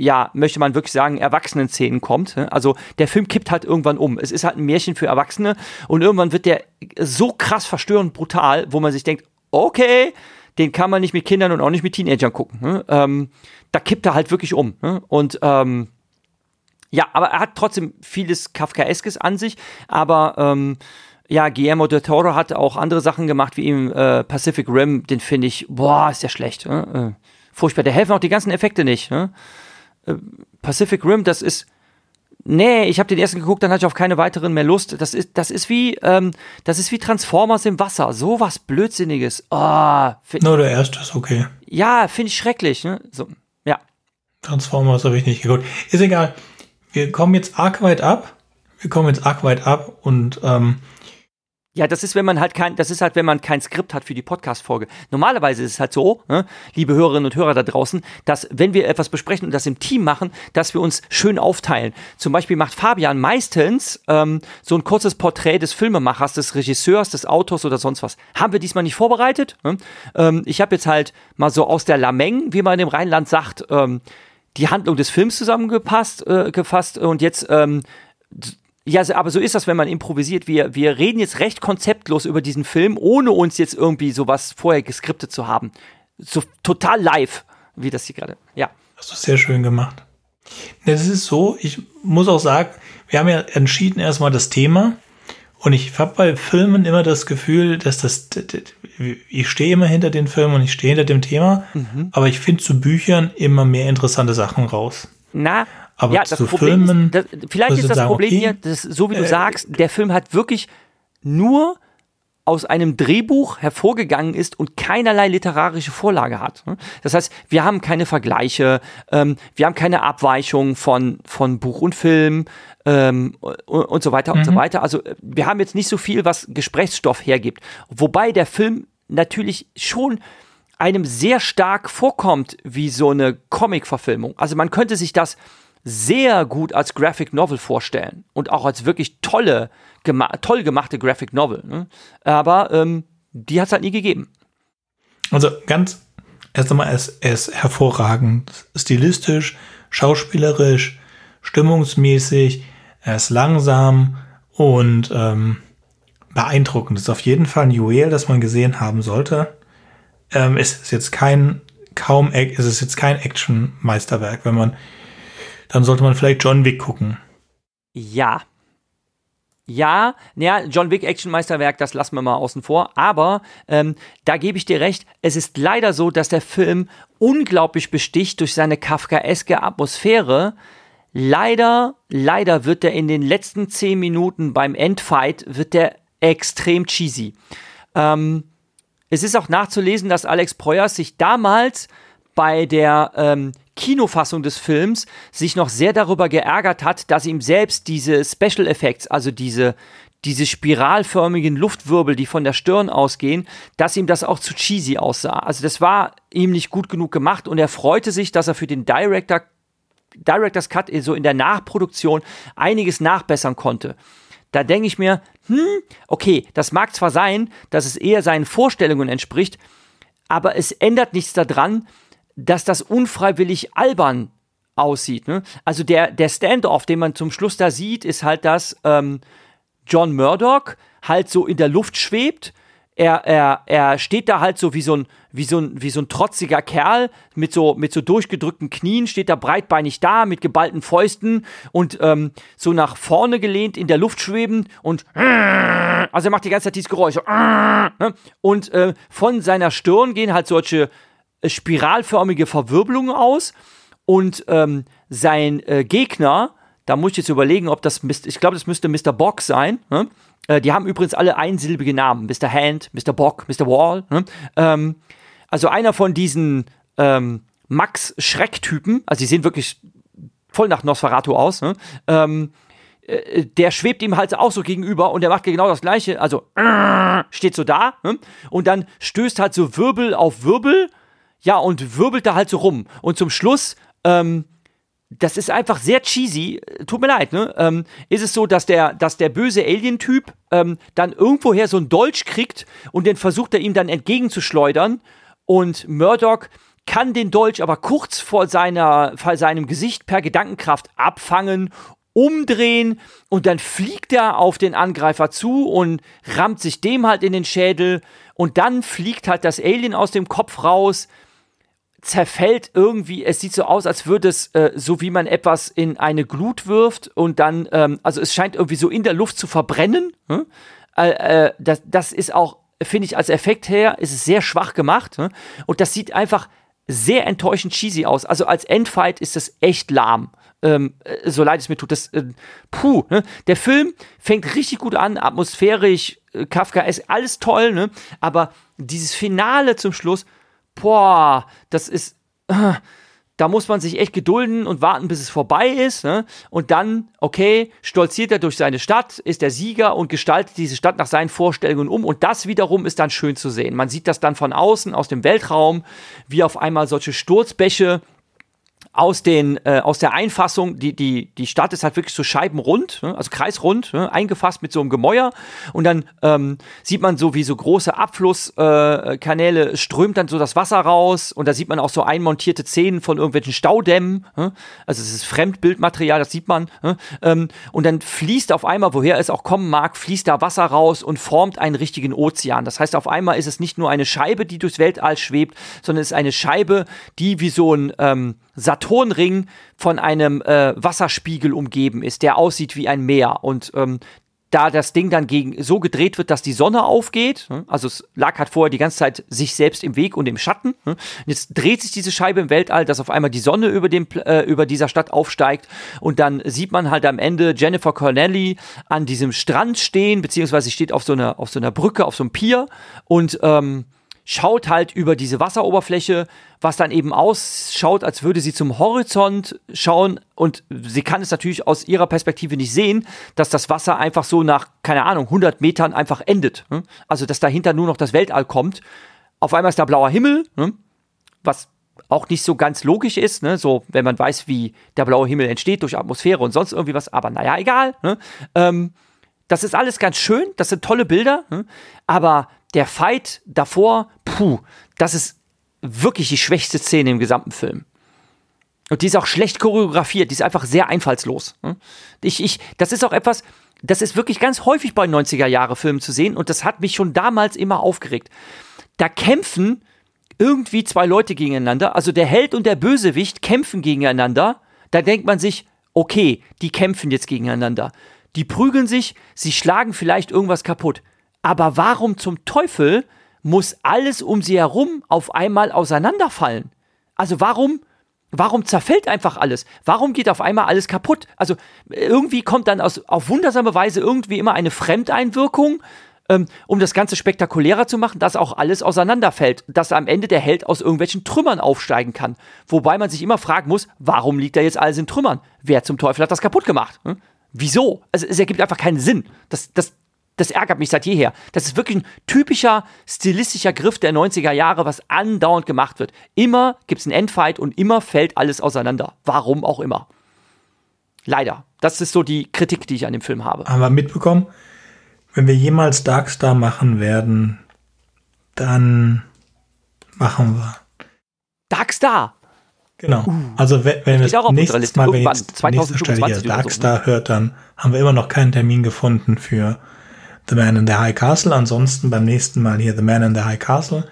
ja, möchte man wirklich sagen, Erwachsenen-Szenen kommt. Ne? Also der Film kippt halt irgendwann um. Es ist halt ein Märchen für Erwachsene und irgendwann wird der so krass verstörend brutal, wo man sich denkt, okay, den kann man nicht mit Kindern und auch nicht mit Teenagern gucken. Ne? Ähm, da kippt er halt wirklich um. Ne? Und ähm, ja, aber er hat trotzdem vieles Kafkaeskes an sich, aber ähm, ja, Guillermo del Toro hat auch andere Sachen gemacht, wie im äh, Pacific Rim, den finde ich, boah, ist der schlecht. Ne? Äh, furchtbar. Da helfen auch die ganzen Effekte nicht. Ne? Äh, Pacific Rim, das ist Nee, ich habe den ersten geguckt, dann hatte ich auf keine weiteren mehr Lust. Das ist, das ist wie, ähm, das ist wie Transformers im Wasser. So was Blödsinniges. Oh, Nur der erste ist okay. Ja, finde ich schrecklich. Ne? So, ja. Transformers habe ich nicht geguckt. Ist egal. Wir kommen jetzt arg weit ab. Wir kommen jetzt arg weit ab und ähm, ja, das ist, wenn man halt kein, das ist halt, wenn man kein Skript hat für die Podcast-Folge. Normalerweise ist es halt so, ne, liebe Hörerinnen und Hörer da draußen, dass wenn wir etwas besprechen und das im Team machen, dass wir uns schön aufteilen. Zum Beispiel macht Fabian meistens ähm, so ein kurzes Porträt des Filmemachers, des Regisseurs, des Autors oder sonst was. Haben wir diesmal nicht vorbereitet. Ne? Ähm, ich habe jetzt halt mal so aus der Lameng, wie man dem Rheinland sagt, ähm, die Handlung des Films zusammengepasst, äh, gefasst und jetzt ähm, ja, aber so ist das, wenn man improvisiert. Wir, wir reden jetzt recht konzeptlos über diesen Film, ohne uns jetzt irgendwie sowas vorher geskriptet zu haben. So total live, wie das hier gerade. Ja. Hast du sehr schön gemacht. Das ist so, ich muss auch sagen, wir haben ja entschieden erstmal das Thema. Und ich habe bei Filmen immer das Gefühl, dass das, ich stehe immer hinter den Filmen und ich stehe hinter dem Thema, mhm. aber ich finde zu Büchern immer mehr interessante Sachen raus. Na, aber ja, zu Problem Filmen. Ist, das, vielleicht ist das sagen, Problem okay, hier, dass, so wie du äh, sagst, der Film hat wirklich nur aus einem Drehbuch hervorgegangen ist und keinerlei literarische Vorlage hat. Das heißt, wir haben keine Vergleiche, ähm, wir haben keine Abweichung von, von Buch und Film ähm, und, und, so weiter mhm. und so mhm. weiter. Also wir haben jetzt nicht so viel, was Gesprächsstoff hergibt. Wobei der Film natürlich schon einem sehr stark vorkommt wie so eine Comic-Verfilmung. Also man könnte sich das sehr gut als Graphic Novel vorstellen und auch als wirklich tolle, gema toll gemachte Graphic Novel. Ne? Aber ähm, die hat es halt nie gegeben. Also ganz, erst einmal, es ist hervorragend, stilistisch, schauspielerisch, stimmungsmäßig, er ist langsam und ähm, beeindruckend. Das ist auf jeden Fall ein Juwel, das man gesehen haben sollte. Ähm, es ist jetzt kein kaum, es ist jetzt kein Action-Meisterwerk, wenn man dann sollte man vielleicht John Wick gucken. Ja. Ja, ja, John Wick Actionmeisterwerk, das lassen wir mal außen vor. Aber ähm, da gebe ich dir recht, es ist leider so, dass der Film unglaublich besticht durch seine kafkaeske Atmosphäre. Leider, leider wird er in den letzten zehn Minuten beim Endfight wird der extrem cheesy. Ähm, es ist auch nachzulesen, dass Alex Preuers sich damals bei der ähm, Kinofassung des Films sich noch sehr darüber geärgert hat, dass ihm selbst diese Special Effects, also diese, diese spiralförmigen Luftwirbel, die von der Stirn ausgehen, dass ihm das auch zu cheesy aussah. Also das war ihm nicht gut genug gemacht und er freute sich, dass er für den Director, Director's Cut so in der Nachproduktion einiges nachbessern konnte. Da denke ich mir, hm, okay, das mag zwar sein, dass es eher seinen Vorstellungen entspricht, aber es ändert nichts daran, dass das unfreiwillig albern aussieht. Ne? Also der, der Standoff, den man zum Schluss da sieht, ist halt, dass ähm, John Murdoch halt so in der Luft schwebt. Er, er, er steht da halt so wie so, ein, wie, so ein, wie so ein trotziger Kerl mit so, mit so durchgedrückten Knien, steht da breitbeinig da mit geballten Fäusten und ähm, so nach vorne gelehnt in der Luft schwebend und also er macht die ganze Zeit dieses Geräusch. Ne? Und äh, von seiner Stirn gehen halt solche spiralförmige Verwirbelungen aus und ähm, sein äh, Gegner, da muss ich jetzt überlegen, ob das, ich glaube, das müsste Mr. Bock sein. Ne? Äh, die haben übrigens alle einsilbige Namen. Mr. Hand, Mr. Bock, Mr. Wall. Ne? Ähm, also einer von diesen ähm, Max-Schreck-Typen, also die sehen wirklich voll nach Nosferatu aus, ne? ähm, äh, der schwebt ihm halt auch so gegenüber und der macht genau das gleiche, also [CLEARS THROAT] steht so da ne? und dann stößt halt so Wirbel auf Wirbel, ja, und wirbelt da halt so rum. Und zum Schluss, ähm, das ist einfach sehr cheesy, tut mir leid, ne? Ähm, ist es so, dass der, dass der böse Alien-Typ ähm, dann irgendwoher so einen Dolch kriegt und den versucht er ihm dann entgegenzuschleudern und Murdoch kann den Dolch aber kurz vor, seiner, vor seinem Gesicht per Gedankenkraft abfangen umdrehen und dann fliegt er auf den Angreifer zu und rammt sich dem halt in den Schädel und dann fliegt halt das Alien aus dem Kopf raus, zerfällt irgendwie, es sieht so aus, als würde es, äh, so wie man etwas in eine Glut wirft und dann, ähm, also es scheint irgendwie so in der Luft zu verbrennen. Hm? Äh, äh, das, das ist auch, finde ich, als Effekt her, ist es sehr schwach gemacht hm? und das sieht einfach sehr enttäuschend cheesy aus. Also als Endfight ist das echt lahm. Ähm, äh, so leid es mir tut, das, äh, puh, ne? der Film fängt richtig gut an, atmosphärisch, äh, Kafka ist alles toll, ne? aber dieses Finale zum Schluss, boah, das ist, äh, da muss man sich echt gedulden und warten, bis es vorbei ist. Ne? Und dann, okay, stolziert er durch seine Stadt, ist der Sieger und gestaltet diese Stadt nach seinen Vorstellungen um. Und das wiederum ist dann schön zu sehen. Man sieht das dann von außen, aus dem Weltraum, wie auf einmal solche Sturzbäche aus, den, äh, aus der Einfassung, die, die, die Stadt ist halt wirklich so scheibenrund, ne? also kreisrund, ne? eingefasst mit so einem Gemäuer. Und dann ähm, sieht man so, wie so große Abflusskanäle äh, strömt dann so das Wasser raus. Und da sieht man auch so einmontierte Szenen von irgendwelchen Staudämmen. Ne? Also es ist Fremdbildmaterial, das sieht man. Ne? Ähm, und dann fließt auf einmal, woher es auch kommen mag, fließt da Wasser raus und formt einen richtigen Ozean. Das heißt, auf einmal ist es nicht nur eine Scheibe, die durchs Weltall schwebt, sondern es ist eine Scheibe, die wie so ein ähm, Saturnring von einem äh, Wasserspiegel umgeben ist, der aussieht wie ein Meer. Und ähm, da das Ding dann gegen so gedreht wird, dass die Sonne aufgeht, ne, also es lag halt vorher die ganze Zeit sich selbst im Weg und im Schatten. Ne, jetzt dreht sich diese Scheibe im Weltall, dass auf einmal die Sonne über, dem, äh, über dieser Stadt aufsteigt und dann sieht man halt am Ende Jennifer Connelly an diesem Strand stehen, beziehungsweise steht auf so einer, auf so einer Brücke, auf so einem Pier und ähm, schaut halt über diese Wasseroberfläche, was dann eben ausschaut, als würde sie zum Horizont schauen und sie kann es natürlich aus ihrer Perspektive nicht sehen, dass das Wasser einfach so nach, keine Ahnung, 100 Metern einfach endet. Ne? Also, dass dahinter nur noch das Weltall kommt. Auf einmal ist da blauer Himmel, ne? was auch nicht so ganz logisch ist, ne? so wenn man weiß, wie der blaue Himmel entsteht durch Atmosphäre und sonst irgendwie was, aber naja, egal. Ne? Ähm, das ist alles ganz schön, das sind tolle Bilder, ne? aber der Fight davor, puh, das ist wirklich die schwächste Szene im gesamten Film. Und die ist auch schlecht choreografiert, die ist einfach sehr einfallslos. Ne? Ich, ich, das ist auch etwas, das ist wirklich ganz häufig bei 90er-Jahre-Filmen zu sehen und das hat mich schon damals immer aufgeregt. Da kämpfen irgendwie zwei Leute gegeneinander, also der Held und der Bösewicht kämpfen gegeneinander. Da denkt man sich, okay, die kämpfen jetzt gegeneinander. Die prügeln sich, sie schlagen vielleicht irgendwas kaputt. Aber warum zum Teufel muss alles um sie herum auf einmal auseinanderfallen? Also warum, warum zerfällt einfach alles? Warum geht auf einmal alles kaputt? Also irgendwie kommt dann aus, auf wundersame Weise irgendwie immer eine Fremdeinwirkung, ähm, um das Ganze spektakulärer zu machen, dass auch alles auseinanderfällt, dass am Ende der Held aus irgendwelchen Trümmern aufsteigen kann. Wobei man sich immer fragen muss, warum liegt da jetzt alles in Trümmern? Wer zum Teufel hat das kaputt gemacht? Hm? Wieso? Also es ergibt einfach keinen Sinn. Das, das, das ärgert mich seit jeher. Das ist wirklich ein typischer stilistischer Griff der 90er Jahre, was andauernd gemacht wird. Immer gibt es einen Endfight und immer fällt alles auseinander. Warum auch immer. Leider. Das ist so die Kritik, die ich an dem Film habe. Haben wir mitbekommen, wenn wir jemals Darkstar machen werden, dann machen wir. Darkstar? Genau. Uh, also wenn, wenn es nächstes Mal, wenn jetzt nächste Stelle hier Darkstar so. Ne? hört, dann haben wir immer noch keinen Termin gefunden für The Man in the High Castle. Ansonsten beim nächsten Mal hier The Man in the High Castle.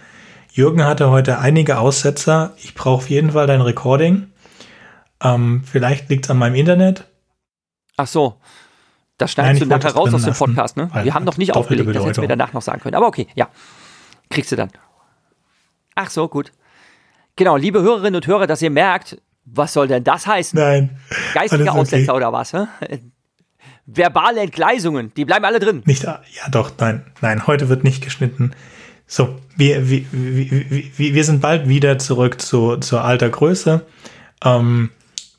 Jürgen hatte heute einige Aussetzer. Ich brauche auf jeden Fall dein Recording. Ähm, vielleicht liegt es an meinem Internet. Ach so. Das schneidest du nachher raus aus dem Podcast, ne? Wir haben noch nicht aufgelegt, das hätten wir danach noch sagen können. Aber okay, ja. Kriegst du dann. Ach so, gut. Genau, liebe Hörerinnen und Hörer, dass ihr merkt, was soll denn das heißen? Nein. Geistige Aussetzer oder was? Hä? Verbale Entgleisungen, die bleiben alle drin. Nicht, ja doch, nein, nein, heute wird nicht geschnitten. So, wir, wir, wir, wir sind bald wieder zurück zu, zur alter Größe ähm,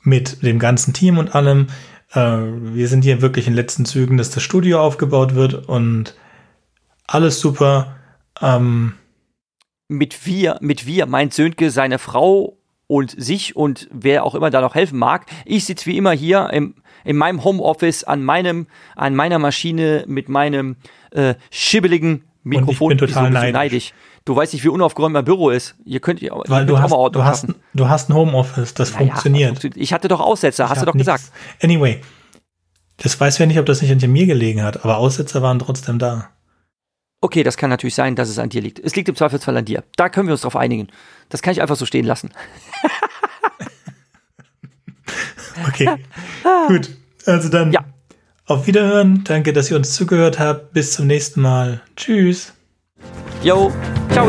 mit dem ganzen Team und allem. Äh, wir sind hier wirklich in letzten Zügen, dass das Studio aufgebaut wird und alles super. Ähm, mit wir, mit wir meint Sönke seine Frau und sich und wer auch immer da noch helfen mag. Ich sitze wie immer hier im, in meinem Homeoffice an meinem, an meiner Maschine mit meinem äh, schibbeligen Mikrofon. Und ich bin total neidisch. neidisch. Du weißt nicht, wie unaufgeräumt mein Büro ist. Ihr könnt ihr Weil du hast, du, hast, du hast ein Homeoffice, das naja, funktioniert. Ich hatte doch Aussetzer, ich hast du doch nix. gesagt. Anyway, das weiß wer nicht, ob das nicht an mir gelegen hat, aber Aussetzer waren trotzdem da. Okay, das kann natürlich sein, dass es an dir liegt. Es liegt im Zweifelsfall an dir. Da können wir uns drauf einigen. Das kann ich einfach so stehen lassen. [LAUGHS] okay, gut. Also dann ja. auf Wiederhören. Danke, dass ihr uns zugehört habt. Bis zum nächsten Mal. Tschüss. Jo, ciao.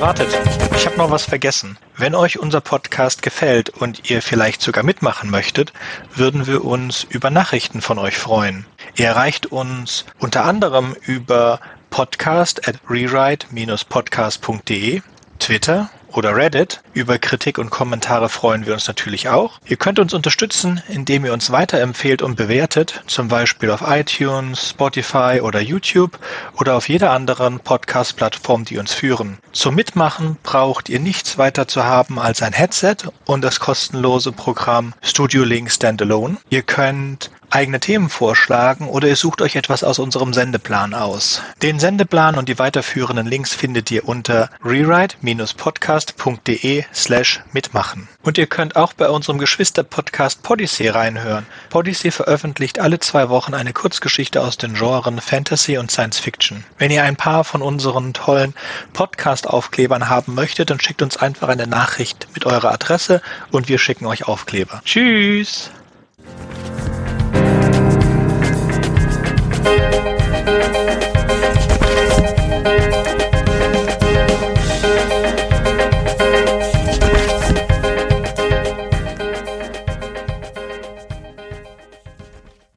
Wartet, ich habe noch was vergessen. Wenn euch unser Podcast gefällt und ihr vielleicht sogar mitmachen möchtet, würden wir uns über Nachrichten von euch freuen. Ihr erreicht uns unter anderem über podcast at rewrite-podcast.de, Twitter oder Reddit. Über Kritik und Kommentare freuen wir uns natürlich auch. Ihr könnt uns unterstützen, indem ihr uns weiterempfehlt und bewertet, zum Beispiel auf iTunes, Spotify oder YouTube oder auf jeder anderen Podcast-Plattform, die uns führen. Zum Mitmachen braucht ihr nichts weiter zu haben als ein Headset und das kostenlose Programm Studio Link Standalone. Ihr könnt eigene Themen vorschlagen oder ihr sucht euch etwas aus unserem Sendeplan aus. Den Sendeplan und die weiterführenden Links findet ihr unter rewrite-podcast.de slash mitmachen. Und ihr könnt auch bei unserem Geschwister-Podcast Podyssey reinhören. Podyssey veröffentlicht alle zwei Wochen eine Kurzgeschichte aus den Genren Fantasy und Science Fiction. Wenn ihr ein paar von unseren tollen Podcast-Aufklebern haben möchtet, dann schickt uns einfach eine Nachricht mit eurer Adresse und wir schicken euch Aufkleber. Tschüss! Thank